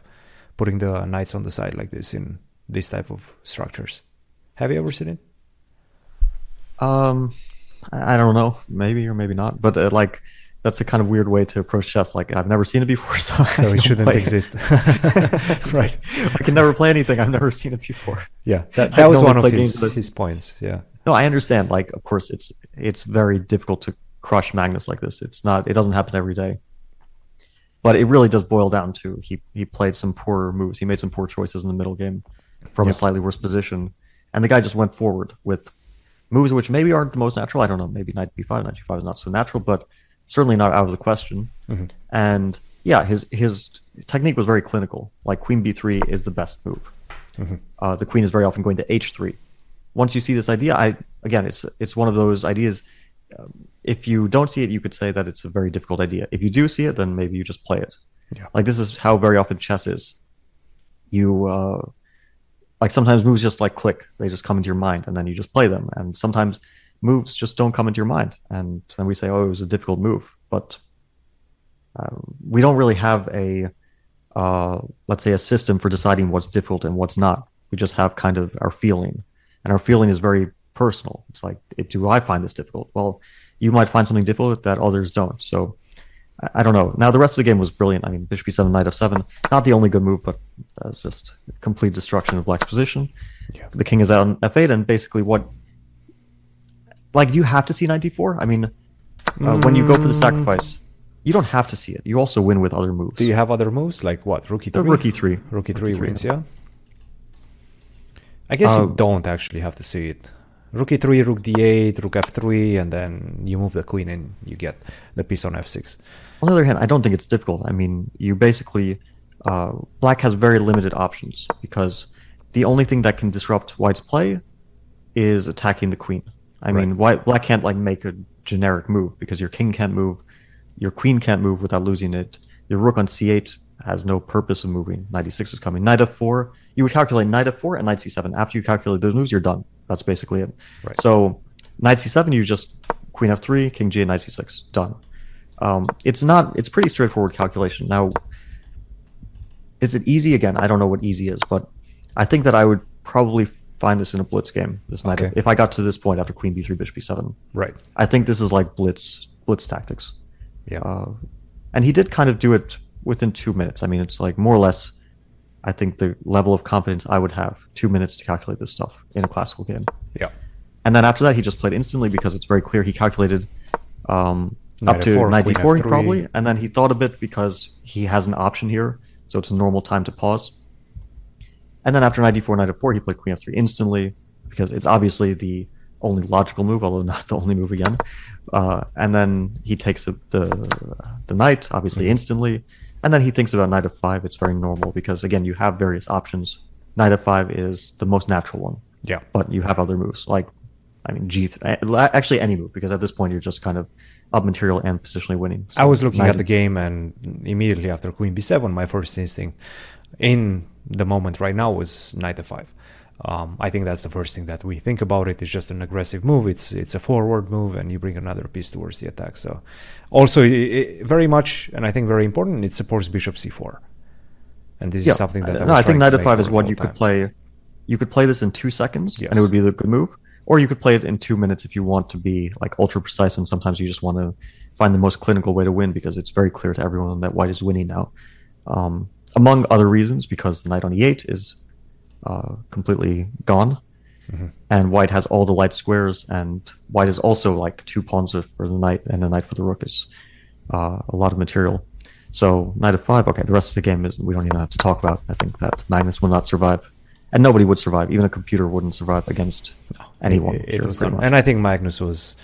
B: putting the knights on the side like this in this type of structures. Have you ever seen it?
A: Um, I don't know, maybe or maybe not, but uh, like that's a kind of weird way to approach chess. Like I've never seen it before, so,
B: So it shouldn't
A: play
B: exist. (laughs) (laughs) right.
A: I can never play anything I've never seen it before.
B: Yeah. That, that was one of his, his points. Yeah.
A: No, I understand. Like, of course, it's it's very difficult to crush Magnus like this. It's not. It doesn't happen every day. But it really does boil down to he he played some poor moves. He made some poor choices in the middle game from a slightly worse position, and the guy just went forward with moves which maybe aren't the most natural. I don't know. Maybe knight b5, knight g5 is not so natural, but certainly not out of the question.
B: Mm-hmm.
A: And yeah, his his technique was very clinical. Like queen b3 is the best move.
B: Mm-hmm.
A: Uh, the queen is very often going to h3. Once you see this idea, I again, it's it's one of those ideas. Um, if you don't see it, you could say that it's a very difficult idea. If you do see it, then maybe you just play it.
B: Yeah.
A: Like this is how very often chess is. You uh, like sometimes moves just like click; they just come into your mind, and then you just play them. And sometimes moves just don't come into your mind, and then we say, "Oh, it was a difficult move," but uh, we don't really have a uh, let's say a system for deciding what's difficult and what's not. We just have kind of our feeling, and our feeling is very personal. It's like, do I find this difficult? Well, you might find something difficult that others don't. So I, I don't know. Now the rest of the game was brilliant. I mean, bishop b7, knight f7, not the only good move, but uh, it's just complete destruction of black's position.
B: Yeah.
A: The king is out on f8, and basically what, like, do you have to see knight d4? I mean, uh, when you go for the sacrifice, you don't have to see it. You also win with other moves.
B: Do you have other moves like what? Rookie
A: the
B: three.
A: rook e3.
B: Rookie three
A: three.
B: wins. Yeah. I guess
A: Uh,
B: you don't actually have to see it. Rook e3, rook d8, rook f3, and then you move the queen and you get the piece on f6.
A: On the other hand, I don't think it's difficult. I mean, you basically uh, black has very limited options because the only thing that can disrupt white's play is attacking the queen. I
B: Right.
A: mean, why black can't like make a generic move because your king can't move, your queen can't move without losing it. Your rook on c8 has no purpose of moving. Knight e6 is coming. Knight f4, you would calculate knight f4 and knight c7. After you calculate those moves, you're done. That's basically it.
B: Right.
A: So knight c7, you just queen f3, king g8, knight c6, done. Um, it's not. It's pretty straightforward calculation. Now, is it easy? Again, I don't know what easy is, but I think that I would probably find this in a blitz game. This night,
B: Okay.
A: if I got to this point after queen b3, bishop b7,
B: Right.
A: I think this is like blitz blitz tactics.
B: Yeah.
A: Uh, and he did kind of do it within two minutes. I mean, it's like more or less. I think the level of confidence I would have two minutes to calculate this stuff in a classical game.
B: yeah.
A: And then after that, he just played instantly because it's very clear he calculated um, up to
B: f4,
A: knight d4 probably, and then he thought a bit because he has an option here, so it's a normal time to pause. And then after knight d4, knight f4, he played queen f3 instantly because it's obviously the only logical move, although not the only move again. Uh, and then he takes the the, the knight obviously
B: Mm-hmm.
A: instantly, and then he thinks about knight f5. It's very normal because again you have various options. Knight f5 is the most natural one
B: Yeah.
A: but you have other moves like I mean G actually any move because at this point you're just kind of up material and positionally winning.
B: I was looking at the game, and immediately after Queen B7, my first instinct in the moment right now was Knight F5. Um, I think that's the first thing that we think about. It is just an aggressive move. It's it's a forward move, and you bring another piece towards the attack. So, also i i very much, and I think very important, it supports Bishop C4. And this
A: Yeah,
B: is something that I,
A: no, I think knight
B: to
A: f5 is what you could
B: time.
A: play. You could play this in two seconds,
B: Yes.
A: and it would be the good move. Or you could play it in two minutes if you want to be like ultra precise, and sometimes you just want to find the most clinical way to win because it's very clear to everyone that white is winning now. Um, among other reasons, because the knight on e8 is uh, completely gone,
B: Mm-hmm.
A: and white has all the light squares, and white is also like two pawns for the knight, and the knight for the rook is uh, a lot of material. So knight f5. Okay, the rest of the game is we don't even have to talk about. I think that Magnus will not survive, and nobody would survive. Even a computer wouldn't survive against anyone.
B: It, it was done. And I think Magnus was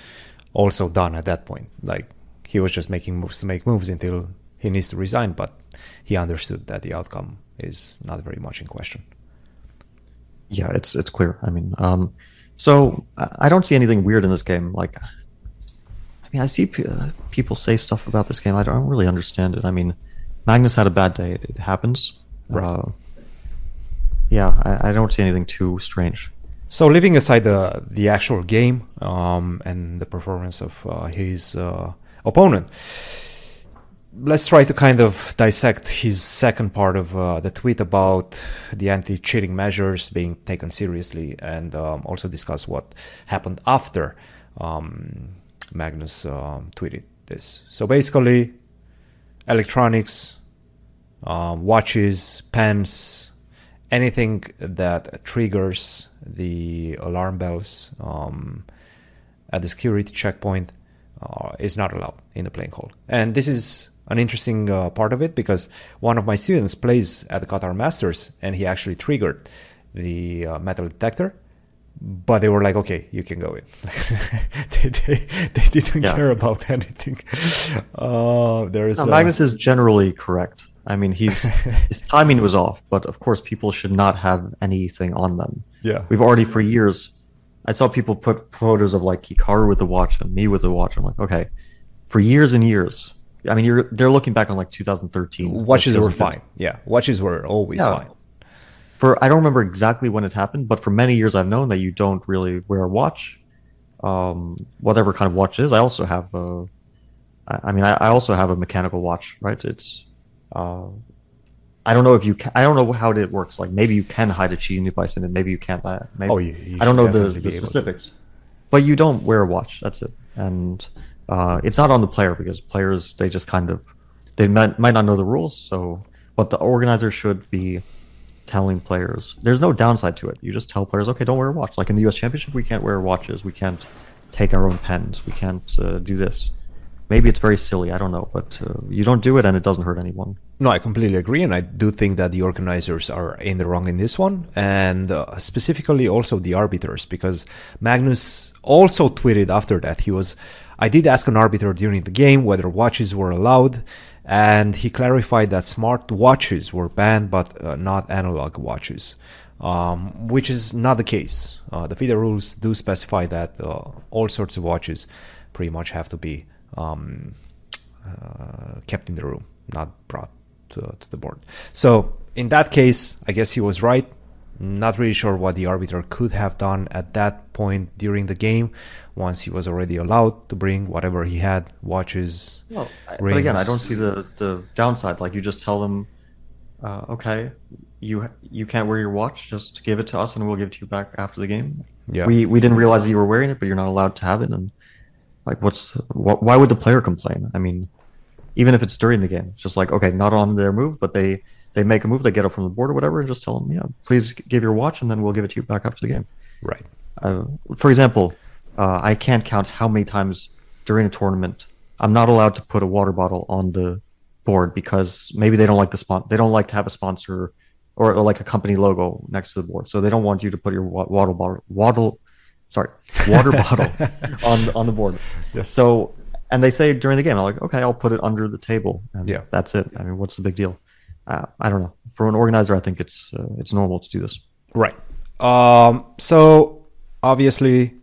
B: also done at that point. Like he was just making moves to make moves until he needs to resign, but he understood that the outcome is not very much in question.
A: yeah, it's it's clear. I mean, um, so I don't see anything weird in this game. Like, I mean, I see pe- uh, people say stuff about this game. I don't, I don't really understand it. I mean, Magnus had a bad day. It, it happens.
B: Right.
A: Uh, yeah, I, I don't see anything too strange.
B: So leaving aside the the actual game um, and the performance of uh, his uh, opponent, let's try to kind of dissect his second part of uh, the tweet about the anti-cheating measures being taken seriously, and um, also discuss what happened after um, Magnus um, tweeted this. So basically, electronics, um, watches, pens, anything that triggers the alarm bells um, at the security checkpoint uh, is not allowed in the playing hall. And this is an interesting uh, part of it because one of my students plays at the Qatar Masters and he actually triggered the uh, metal detector. But they were like, okay, you can go in. (laughs) they, they, they, didn't yeah. care about anything. Uh, there's
A: no, Magnus is generally correct. I mean, he's (laughs) his timing was off, but of course, people should not have anything on them.
B: Yeah,
A: we've already for years. I saw people put photos of like Hikaru with the watch and me with the watch. I'm like, okay, for years and years, I mean, you're they're looking back on like 2013.
B: Watches were fine. Yeah, watches were always yeah. fine.
A: For I don't remember exactly when it happened, but for many years I've known that you don't really wear a watch, um, whatever kind of watch it is. I also have a, I mean, I, I also have a mechanical watch, right? It's, uh, I don't know if you can, I don't know how it works. Like maybe you can hide a cheating device in it, maybe you can't. Maybe,
B: oh, you, you
A: I don't know the, the specifics, but you don't wear a watch. That's it, and uh, it's not on the player because players they just kind of they might, might not know the rules. So, but the organizer should be telling players. There's no downside to it. You just tell players, okay, don't wear a watch. Like in the U.S. Championship, we can't wear watches. We can't take our own pens. We can't uh, do this. Maybe it's very silly. I don't know, but uh, you don't do it, and it doesn't hurt anyone.
B: No, I completely agree, and I do think that the organizers are in the wrong in this one, and uh, specifically also the arbiters, because Magnus also tweeted after that he was I did ask an arbiter during the game whether watches were allowed, and he clarified that smart watches were banned, but uh, not analog watches, um, which is not the case. Uh, the FIDE rules do specify that uh, all sorts of watches pretty much have to be um, uh, kept in the room, not brought to, to the board. So in that case, I guess he was right. Not really sure what the arbiter could have done at that point during the game once he was already allowed to bring whatever he had watches.
A: Well, rings. but again, I don't see the, the downside. Like you just tell them, uh, okay, you you can't wear your watch, just give it to us and we'll give it to you back after the game. Yeah. We we didn't realize that you were wearing it, but you're not allowed to have it. And like, what's what, why would the player complain? I mean, even if it's during the game, it's just like okay, not on their move, but they they make a move, they get up from the board or whatever, and just tell them, yeah, please give your watch, and then we'll give it to you back after the game.
B: Right.
A: Uh, for example, uh, I can't count how many times during a tournament I'm not allowed to put a water bottle on the board because maybe they don't like the spot. They don't like to have a sponsor or, or, like a company logo next to the board, so they don't want you to put your water bottle, water, sorry, water (laughs) bottle on on the board. Yes. So, and they say during the game, I'm like, okay, I'll put it under the table, and yeah, that's it. I mean, what's the big deal? Uh, I don't know. For an organizer, I think it's uh, it's normal to do this.
B: Right. Um, so obviously,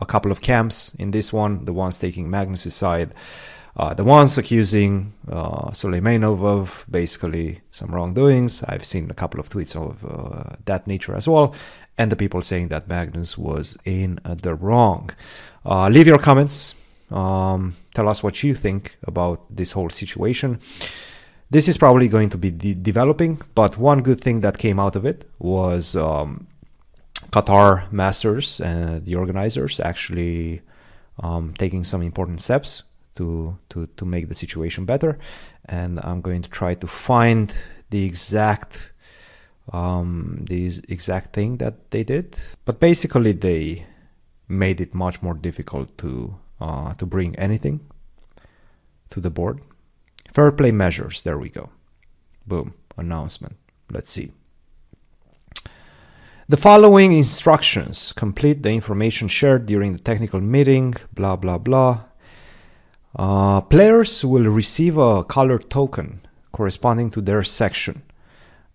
B: a couple of camps in this one. The ones taking Magnus's side. Uh, the ones accusing uh, Suleymenov of basically some wrongdoings. I've seen a couple of tweets of uh, that nature as well, and the people saying that Magnus was in the wrong. Uh, leave your comments. Um, tell us what you think about this whole situation. This is probably going to be de- developing, but one good thing that came out of it was um, Qatar Masters and the organizers actually um, taking some important steps to, to, to make the situation better. And I'm going to try to find the exact um, the exact thing that they did. But basically, they made it much more difficult to uh, to bring anything to the board Fair play measures. There we go. Boom. Announcement. Let's see. The following instructions complete the information shared during the technical meeting, blah, blah, blah. Uh, players will receive a colored token corresponding to their section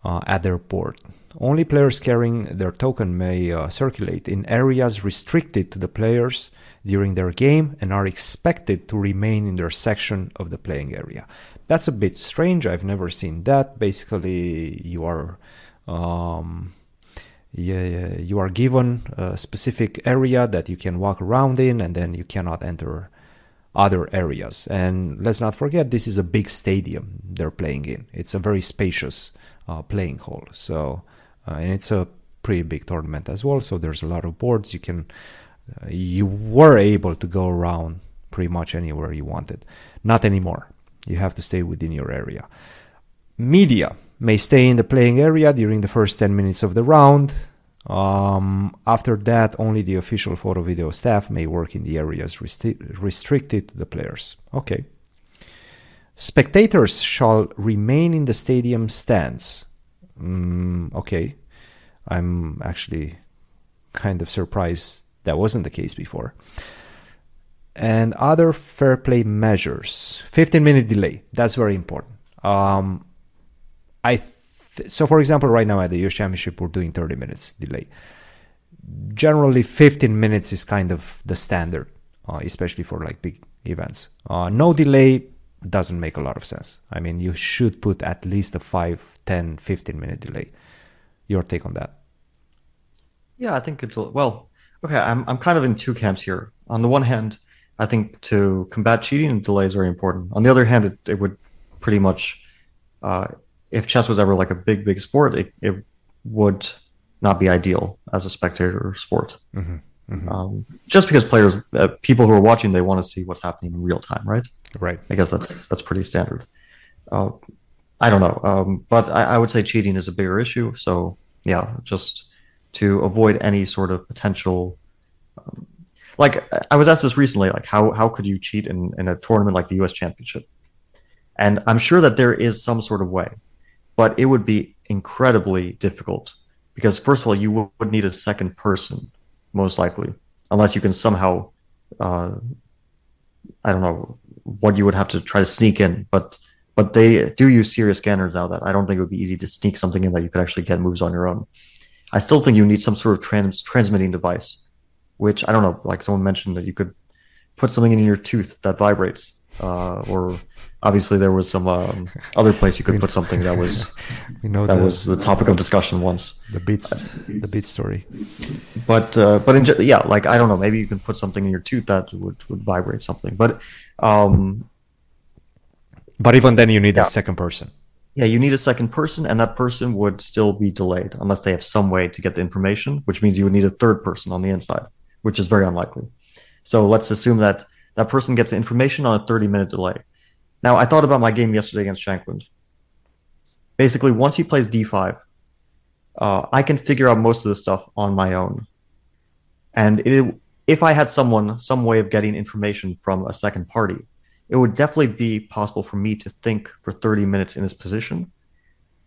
B: uh, at their board. Only players carrying their token may uh, circulate in areas restricted to the players during their game and are expected to remain in their section of the playing area. That's a bit strange. I've never seen that. Basically, you are um, yeah, you are given a specific area that you can walk around in, and then you cannot enter other areas. And let's not forget, this is a big stadium they're playing in. It's a very spacious uh, playing hall. So, uh, and it's a pretty big tournament as well. So there's a lot of boards. You can you were able to go around pretty much anywhere you wanted. Not anymore. You have to stay within your area. Media. may stay in the playing area during the first 10 minutes of the round. Um, after that, only the official photo video staff may work in the areas resti- restricted to the players. Okay. Spectators shall remain in the stadium stands. Mm, okay. I'm actually kind of surprised that wasn't the case before. And other fair play measures. 15 minute delay. That's very important. Um, I th- so for example, right now at the US Championship, we're doing 30 minutes delay. Generally, 15 minutes is kind of the standard, uh, especially for like big events. Uh, no delay doesn't make a lot of sense. I mean, you should put at least a 5, 10, 15 minute delay. Your take on that?
A: Yeah, I think it's well. Okay, I'm I'm kind of in two camps here. On the one hand, I think to combat cheating, and delay is very important. On the other hand, it, it would pretty much, uh, if chess was ever like a big big sport, it, it would not be ideal as a spectator sport. Mm-hmm. Mm-hmm. Um, just because players, uh, people who are watching, they want to see what's happening in real time, right?
B: Right.
A: I guess that's that's pretty standard. Uh, I don't know, um, but I, I, would say cheating is a bigger issue. So yeah, just to avoid any sort of potential. Um, like I was asked this recently, like how how could you cheat in, in a tournament like the U.S. Championship? And I'm sure that there is some sort of way, but it would be incredibly difficult because first of all, you would need a second person, most likely, unless you can somehow, uh, I don't know what you would have to try to sneak in, but but they do use serious scanners now that I don't think it would be easy to sneak something in that you could actually get moves on your own. I still think you need some sort of trans- transmitting device, which I don't know. Like someone mentioned that you could put something in your tooth that vibrates, uh, or obviously there was some um, other place you could put something that was (laughs) you know that the, was the topic of discussion once.
B: The beats, the beat story.
A: But uh, but in, yeah, like I don't know. Maybe you can put something in your tooth that would would vibrate something. But um,
B: but even then, you need yeah. a second person
A: yeah, you need a second person, and that person would still be delayed unless they have some way to get the information, which means you would need a third person on the inside, which is very unlikely. So let's assume that that person gets information on a 30 minute delay. Now, I thought about my game yesterday against Shankland. Basically, once he plays d5, uh, I can figure out most of the stuff on my own. And it, if I had someone, some way of getting information from a second party, it would definitely be possible for me to think for 30 minutes in this position.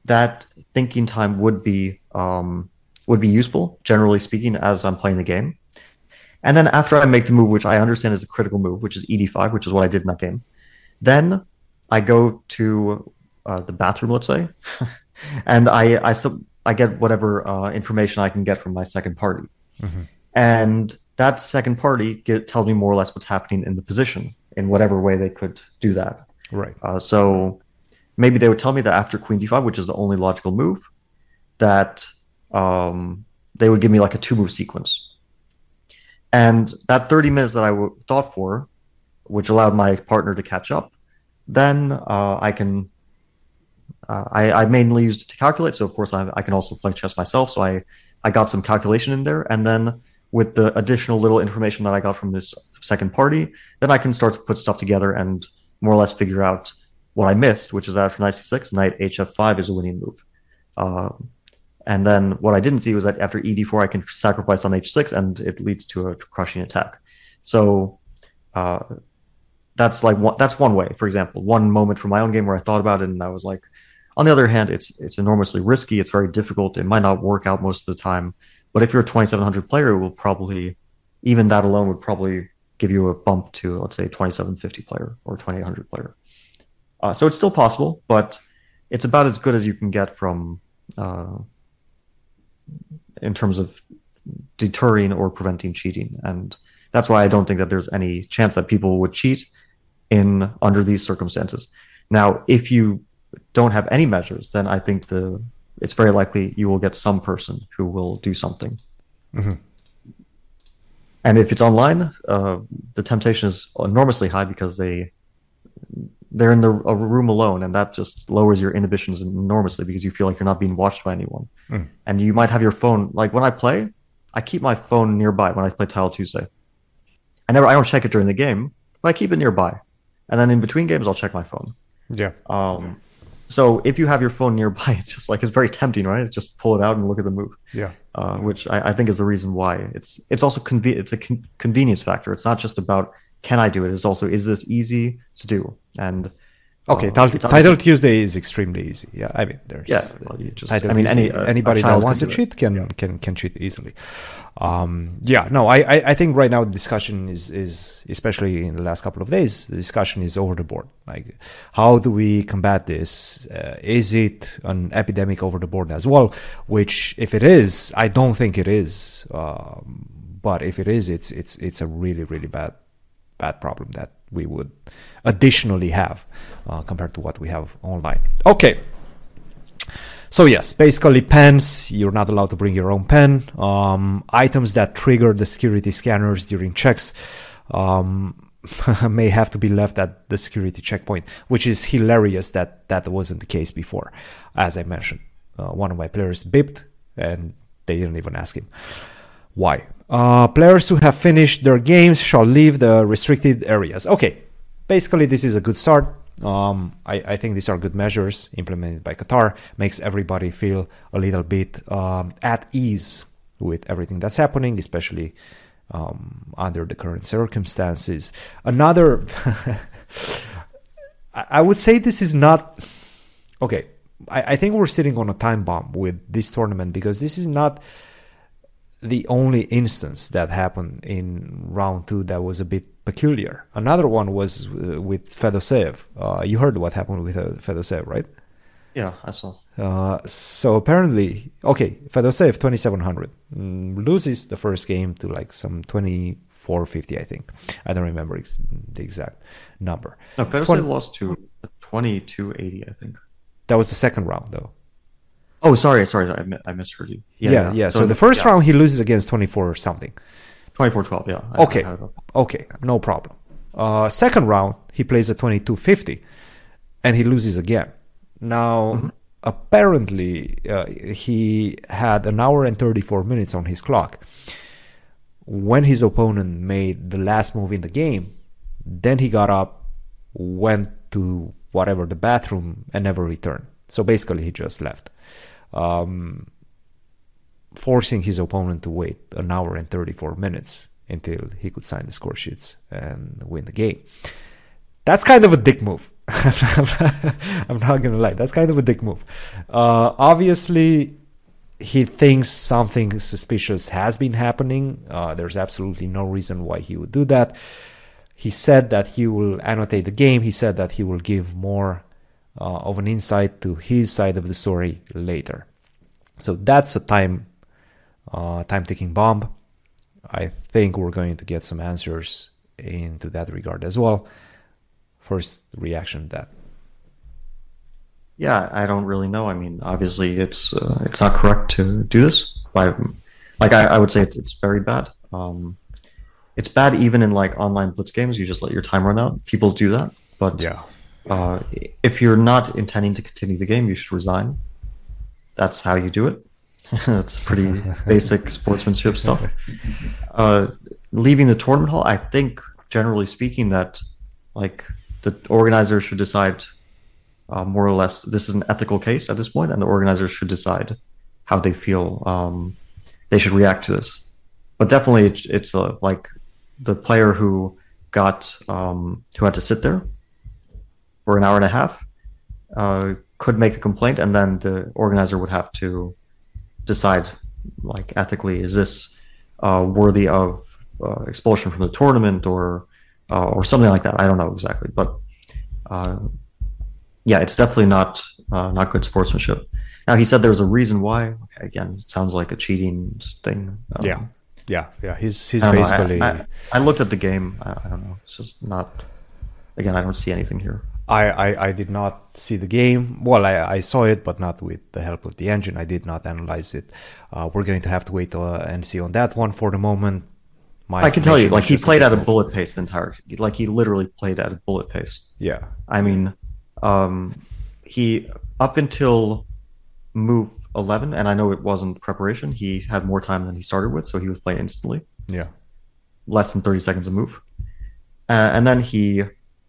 A: That thinking time would be um, would be useful, generally speaking, as I'm playing the game. And then after I make the move, which I understand is a critical move, which is ED5, which is what I did in that game, then I go to uh, the bathroom, let's say, (laughs) and I I, sub- I get whatever uh, information I can get from my second party, mm-hmm. and that second party get, tells me more or less what's happening in the position in whatever way they could do that.
B: Right.
A: Uh, so maybe they would tell me that after queen d5, which is the only logical move, that um, they would give me like a two move sequence. And that 30 minutes that I w- thought for, which allowed my partner to catch up, then uh, I can. Uh, I, I, mainly used it to calculate, so of course I, I can also play chess myself. So I, I got some calculation in there, and then with the additional little information that I got from this second party, then I can start to put stuff together and more or less figure out what I missed, which is that after knight c6, knight hf5 is a winning move. Uh, and then what I didn't see was that after ed4, I can sacrifice on h6 and it leads to a crushing attack. So uh, that's like one, that's one way. For example, one moment from my own game where I thought about it and I was like, on the other hand, it's it's enormously risky. It's very difficult. It might not work out most of the time. But if you're a 2700 player, it will probably even that alone would probably give you a bump to let's say 2750 player or 2800 player. Uh, so it's still possible, but it's about as good as you can get from uh, in terms of deterring or preventing cheating, and that's why I don't think that there's any chance that people would cheat in under these circumstances. Now, if you don't have any measures, then I think the it's very likely you will get some person who will do something. Mm-hmm. And if it's online, uh, the temptation is enormously high because they they're in the a room alone, and that just lowers your inhibitions enormously because you feel like you're not being watched by anyone. Mm. And you might have your phone like when I play, I keep my phone nearby when I play Title Tuesday. I never I don't check it during the game, but I keep it nearby, and then in between games I'll check my phone.
B: Yeah.
A: Um, so if you have your phone nearby, (laughs) it's just like it's very tempting, right? Just pull it out and look at the move.
B: Yeah.
A: Uh, which I, I, think is the reason why it's it's also conve- it's a con- convenience factor. It's not just about can I do it. It's also is this easy to do and
B: Okay, uh, title Tuesday is extremely easy. Yeah, I mean, there's
A: yeah. Well, just,
B: I mean, any, uh, anybody that wants to cheat can, yeah. can can cheat easily. Um, yeah, no, I, I, I think right now the discussion is is especially in the last couple of days, the discussion is over the board. Like, how do we combat this? Uh, is it an epidemic over the board as well? Which, if it is, I don't think it is. Um, but if it is, it's it's it's a really really bad bad problem that we would additionally have uh, compared to what we have online. Okay. So yes, basically pens, you're not allowed to bring your own pen. Um, items that trigger the security scanners during checks um, (laughs) may have to be left at the security checkpoint, which is hilarious that that wasn't the case before. As I mentioned, uh, one of my players bipped and they didn't even ask him why. Uh, players who have finished their games shall leave the restricted areas. Okay, basically this is a good start. Um, I, I, think these are good measures implemented by Qatar. Makes everybody feel a little bit um, at ease with everything that's happening, especially um, under the current circumstances. Another, (laughs) I would say this is not okay. I, I think we're sitting on a time bomb with this tournament because this is not the only instance that happened in round two that was a bit peculiar. Another one was uh, with Fedoseev. Uh, you heard what happened with uh, Fedoseev, right?
A: Yeah, I saw.
B: Uh, so apparently, okay, Fedoseev 2700 mm, loses the first game to like some 2450, I think. I don't remember ex- the exact number.
A: No, Fedoseev 20- lost to 2280, I think.
B: That was the second round, though.
A: Oh, sorry, sorry, I, I misheard you.
B: Yeah, yeah. yeah. So, so, the first yeah. round he loses against 24 or something.
A: 24-12, yeah.
B: I, okay, okay, no problem. Uh, second round he plays at 22-50, and he loses again. Now, mm-hmm. apparently, uh, he had an hour and 34 minutes on his clock. When his opponent made the last move in the game, then he got up, went to whatever the bathroom, and never returned. So basically, he just left um, forcing his opponent to wait an hour and 34 minutes until he could sign the score sheets and win the game. That's kind of a dick move. (laughs) I'm not gonna lie. That's kind of a dick move. Uh, obviously, he thinks something suspicious has been happening. Uh, there's absolutely no reason why he would do that. He said that he will annotate the game. He said that he will give more uh, of an insight to his side of the story later. So that's a time uh, time ticking bomb. I think we're going to get some answers into that regard as well. First reaction to that.
A: Yeah, I don't really know. I mean, obviously, it's uh, it's not correct to do this. By, like, I, I would say it's, it's very bad. Um, it's bad even in like online blitz games. You just let your time run out. People do that, but
B: yeah,
A: uh, if you're not intending to continue the game, you should resign. That's how you do it. (laughs) That's pretty (laughs) basic sportsmanship stuff. Uh, leaving the tournament hall, I think, generally speaking, that like the organizers should decide uh, more or less. This is an ethical case at this point, and the organizers should decide how they feel um, they should react to this. But definitely, it's, it's a, like the player who got um, who had to sit there for an hour and a half uh, could make a complaint, and then the organizer would have to decide, like ethically, is this uh, worthy of uh, expulsion from the tournament or uh, or something like that. I don't know exactly, but uh, yeah, it's definitely not uh, not good sportsmanship. Now he said there was a reason why. Okay, again, it sounds like a cheating thing.
B: Um, yeah, yeah, yeah. He's he's basically.
A: I, I, I, looked at the game. I, I don't know. It's just not. Again, I don't see anything here.
B: I, I, I, did not see the game. Well, I, I, saw it, but not with the help of the engine. I did not analyze it. Uh, we're going to have to wait uh, and see on that one for the moment.
A: My I can tell you, like he played at a bullet pace the entire, like he literally played at a bullet pace.
B: Yeah.
A: I mean, um, he up until move eleven, and I know it wasn't preparation. He had more time than he started with, so he was playing instantly.
B: Yeah.
A: Less than thirty seconds a move, uh, and then he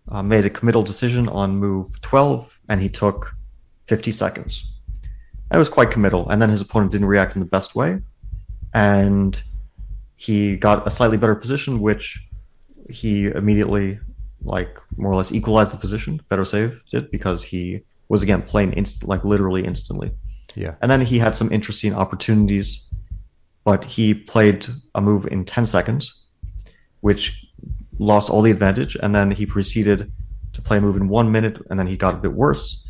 A: uh, made a committal decision on move 12, and he took 50 seconds. And it was quite committal. And then his opponent didn't react in the best way, and he got a slightly better position, which he immediately, like more or less, equalized the position. Fedoseev did because he was again playing inst- like literally instantly.
B: Yeah.
A: And then he had some interesting opportunities, but he played a move in 10 seconds, which lost all the advantage. And then he proceeded to play a move in one minute, and then he got a bit worse.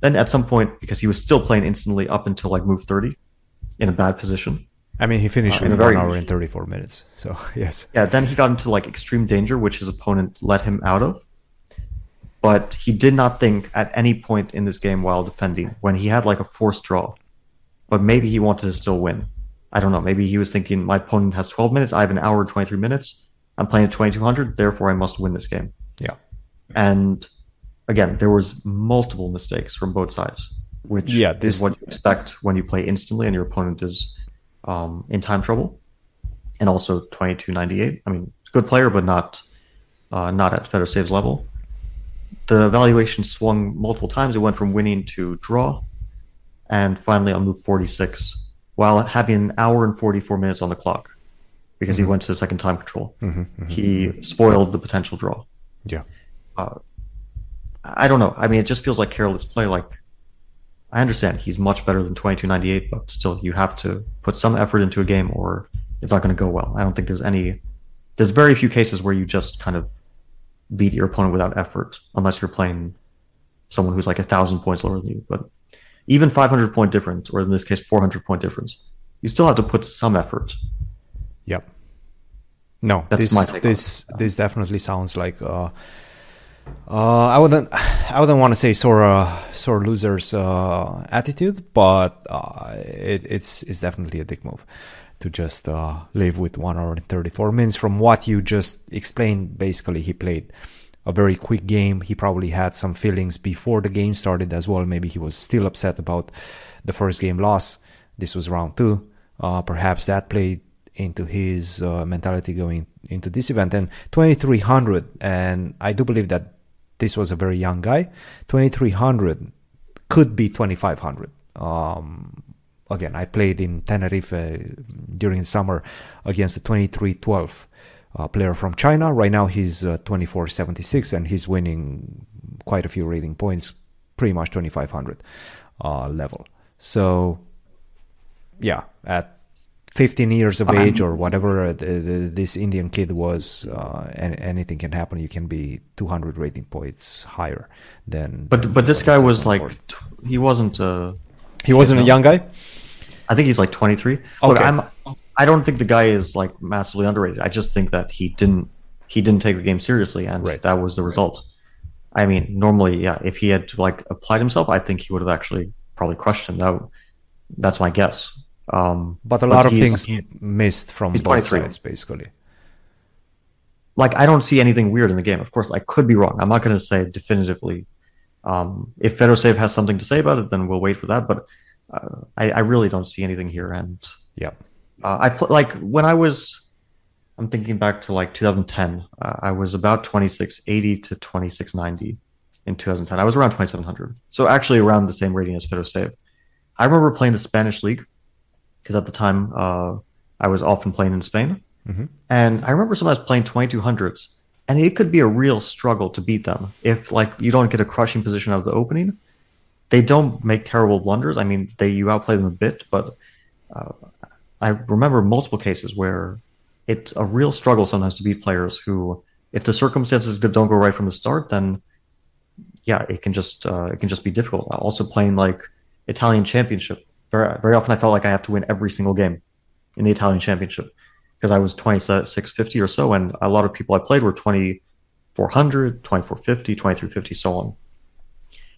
A: Then at some point, because he was still playing instantly up until like move 30 in a bad position.
B: I mean, he finished
A: Uh, in
B: one hour and 34 minutes. So, (laughs) yes.
A: Yeah, then he got into like extreme danger, which his opponent let him out of. But he did not think at any point in this game while defending when he had like a forced draw. But maybe he wanted to still win. I don't know. Maybe he was thinking my opponent has 12 minutes. I have an hour and 23 minutes. I'm playing at 2200. Therefore, I must win this game.
B: Yeah.
A: And again, there was multiple mistakes from both sides, which
B: Yeah, this-
A: is what you expect when you play instantly and your opponent is um, in time trouble. And also 2298. I mean, good player, but not uh, not at Fedoseev's level. The evaluation swung multiple times. It went from winning to draw, and finally on move 46, while having an hour and 44 minutes on the clock, because he mm-hmm. went to the second time control.
B: Mm-hmm, mm-hmm.
A: He spoiled the potential draw.
B: Yeah.
A: Uh, I don't know. I mean, it just feels like careless play. Like, I understand he's much better than 2298, but still, you have to put some effort into a game or it's not going to go well. I don't think there's any, there's very few cases where you just kind of beat your opponent without effort, unless you're playing someone who's like a thousand points lower than you. But even 500 point difference, or in this case, 400 point difference, you still have to put some effort.
B: Yep. No,
A: That's
B: this
A: my take on
B: this this definitely sounds like uh, uh, I wouldn't (sighs) I wouldn't want to say sore uh, sore losers uh, attitude, but uh, it, it's it's definitely a dick move to just uh, live with one hour and thirty four minutes. From what you just explained, basically he played a very quick game. He probably had some feelings before the game started as well. Maybe he was still upset about the first game loss. This was round two. Uh, perhaps that played into his uh, mentality going into this event. And 2300, and I do believe that this was a very young guy. 2300 could be 2500. Um, again, I played in Tenerife uh, during summer against the 2312 uh, player from China. Right now he's uh, 2476 and he's winning quite a few rating points, pretty much 2500 uh, level. So, yeah, at 15 years of age or whatever uh, the, the, this Indian kid was, uh, anything can happen. You can be 200 rating points higher than.
A: But but this guy was like, he wasn't. Uh,
B: he wasn't a young guy.
A: I think he's like 23. Look, I'm. I don't think the guy is like massively underrated. I just think that he didn't. He didn't take the game seriously, and
B: Right.
A: that was the result. I mean, normally, yeah, if he had like applied himself, I think he would have actually probably crushed him. That, that's my guess. Um,
B: But a lot of things
A: he-
B: missed from both sides, basically.
A: like I don't see anything weird in the game. Of course, I could be wrong. I'm not going to say definitively. Um, if Fedoseev has something to say about it, then we'll wait for that. But uh, I, I really don't see anything here. And
B: Yeah.
A: uh, I pl- like when I was, I'm thinking back to like 2010. Uh, I was about 2680 to 2690 in 2010. I was around 2700, so actually around the same rating as Fedoseev. I remember playing the Spanish league because at the time uh, I was often playing in Spain.
B: Mhm.
A: And I remember sometimes playing 2200s, and it could be a real struggle to beat them if like you don't get a crushing position out of the opening. They don't make terrible blunders. I mean, they you outplay them a bit, but uh, I remember multiple cases where it's a real struggle sometimes to beat players who, if the circumstances don't go right from the start, then yeah, it can just uh, it can just be difficult. Also playing like Italian Championship, very very often I felt like I have to win every single game in the Italian Championship because I was 2650 or so, and a lot of people I played were 2400, 2450, 2350, so on.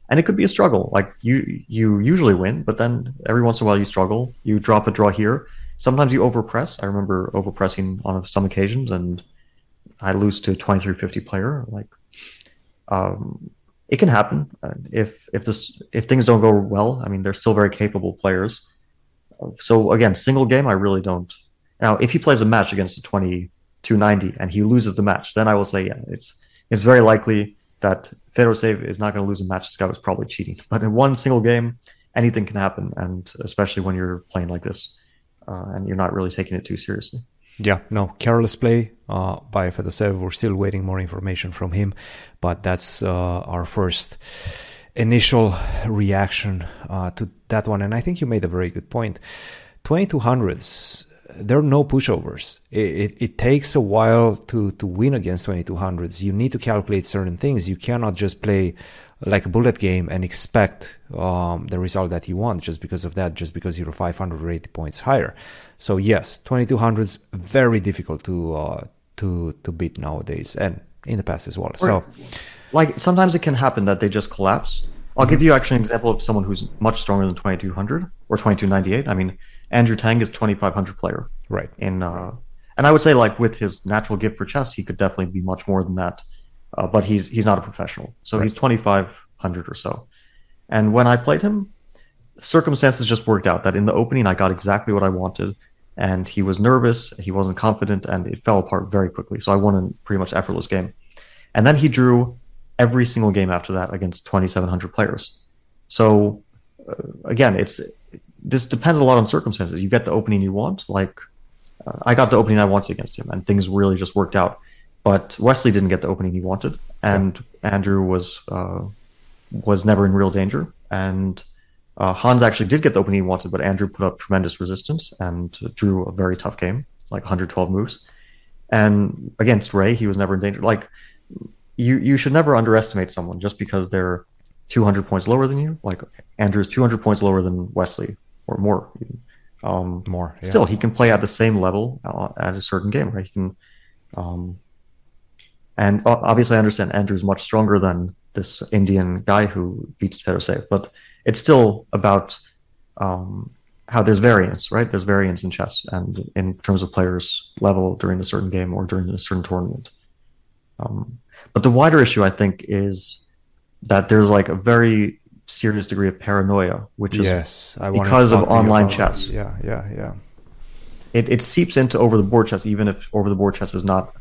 A: And it could be a struggle. Like you, you usually win, but then every once in a while you struggle. You drop a draw here. Sometimes you overpress. I remember overpressing on some occasions, and I lose to a 2350 player. Like, um, it can happen Uh, if if this if things don't go well. I mean, they're still very capable players. So again, single game, I really don't. Now, if he plays a match against a 2290 and he loses the match, then I will say, yeah, it's it's very likely that Fedoseev is not going to lose a match. This guy was probably cheating. But in one single game, anything can happen, and especially when you're playing like this, uh, and you're not really taking it too seriously.
B: Yeah, no, careless play uh, by Fedoseev. We're still waiting more information from him, but that's uh, our first initial reaction uh, to that one. And I think you made a very good point. 2200s, there are no pushovers. It, it, it, takes a while to, to win against 2200s. You need to calculate certain things. You cannot just play like a bullet game and expect um, the result that you want just because of that, just because you're 580 points higher. So yes, 2200s very difficult to uh, to to beat nowadays, and in the past as well. So,
A: like sometimes it can happen that they just collapse. I'll mm-hmm. give you actually an example of someone who's much stronger than 2200 or 2298. I mean, Andrew Tang is 2500 player.
B: Right.
A: In uh, and I would say like with his natural gift for chess, he could definitely be much more than that. Uh, but he's he's not a professional, so right. he's 2500 or so. And when I played him, circumstances just worked out that in the opening I got exactly what I wanted, and he was nervous, he wasn't confident, and it fell apart very quickly. So I won a pretty much effortless game. And then he drew every single game after that against 2,700 players. So uh, again, it's this depends a lot on circumstances. You get the opening you want, like uh, I got the opening I wanted against him, and things really just worked out. But Wesley didn't get the opening he wanted, and yeah. Andrew was uh, was never in real danger. And uh, Hans actually did get the opening he wanted, but Andrew put up tremendous resistance and drew a very tough game, like 112 moves. And against Ray, he was never in danger. Like you, you should never underestimate someone just because they're 200 points lower than you. Like Andrew's 200 points lower than Wesley or more.
B: Um, more.
A: Yeah. Still, he can play at the same level uh, at a certain game, right? He can, um, and obviously, I understand Andrew's much stronger than this Indian guy who beats Fedoseev, but it's still about um, how there's variance, right? There's variance in chess and in terms of players' level during a certain game or during a certain tournament. Um, but the wider issue, I think, is that there's like a very serious degree of paranoia, which is
B: yes,
A: because of online chess.
B: Yeah, yeah, yeah.
A: It, it seeps into over the board chess, even if over the board chess is not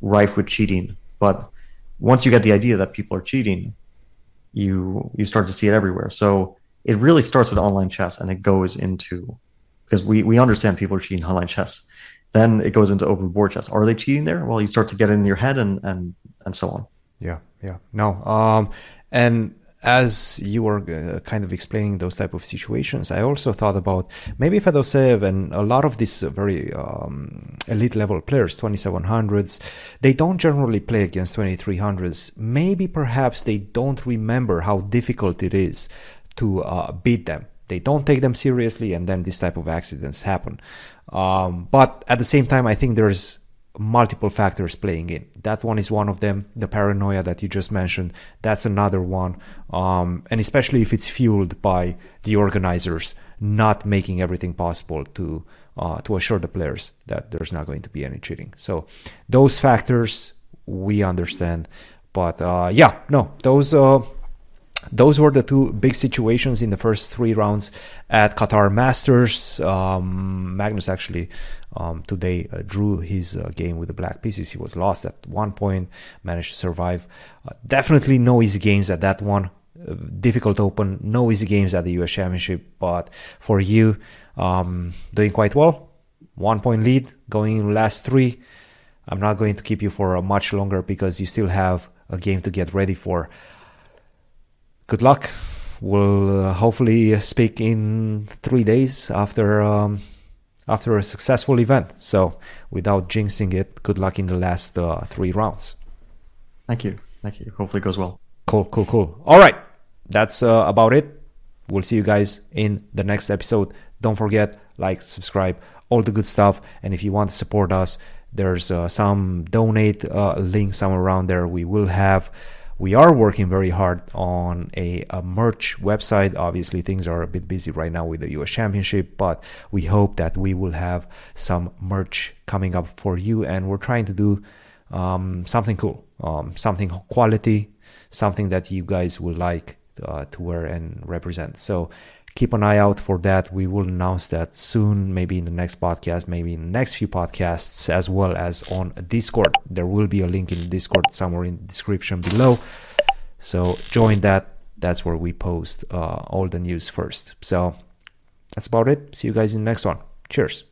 A: rife with cheating. But once you get the idea that people are cheating, you you start to see it everywhere. So it really starts with online chess, and it goes into because we we understand people are cheating online chess. Then it goes into over board chess. Are they cheating there? Well, you start to get in your head, and and and so on.
B: Yeah, yeah, no, um, and as you were uh, kind of explaining those type of situations, I also thought about maybe Fedoseev and a lot of these very um, elite level players, 2700s, they don't generally play against 2300s. Maybe perhaps they don't remember how difficult it is to uh, beat them. They don't take them seriously, and then this type of accidents happen. Um, but at the same time, I think there's multiple factors playing in. That one is one of them. The paranoia that you just mentioned, that's another one. Um, and especially if it's fueled by the organizers not making everything possible to uh, to assure the players that there's not going to be any cheating. So those factors we understand, but uh, yeah, no, those. Uh, those were the two big situations in the first three rounds at Qatar Masters. Um, Magnus actually um, today uh, drew his uh, game with the black pieces. He was lost at one point, managed to survive. Uh, definitely no easy games at that one. Uh, difficult open, no easy games at the US Championship. But for you, um, doing quite well. One point lead going in last three. I'm not going to keep you for much longer because you still have a game to get ready for. Good luck. We'll uh, hopefully speak in three days after um, after a successful event. So, without jinxing it, good luck in the last uh, three rounds.
A: Thank you. Thank you. Hopefully, it goes well.
B: Cool, cool, cool. All right. That's uh, about it. We'll see you guys in the next episode. Don't forget, like, subscribe, all the good stuff. And if you want to support us, there's uh, some donate uh, link somewhere around there. We will have we are working very hard on a, a, merch website. Obviously, things are a bit busy right now with the US Championship, but we hope that we will have some merch coming up for you. And we're trying to do um, something cool, um, something quality, something that you guys will like uh, to wear and represent. So keep an eye out for that. We will announce that soon, maybe in the next podcast, maybe in the next few podcasts, as well as on Discord. There will be a link in Discord somewhere in the description below. So join that. That's where we post uh, all the news first. So that's about it. See you guys in the next one. Cheers.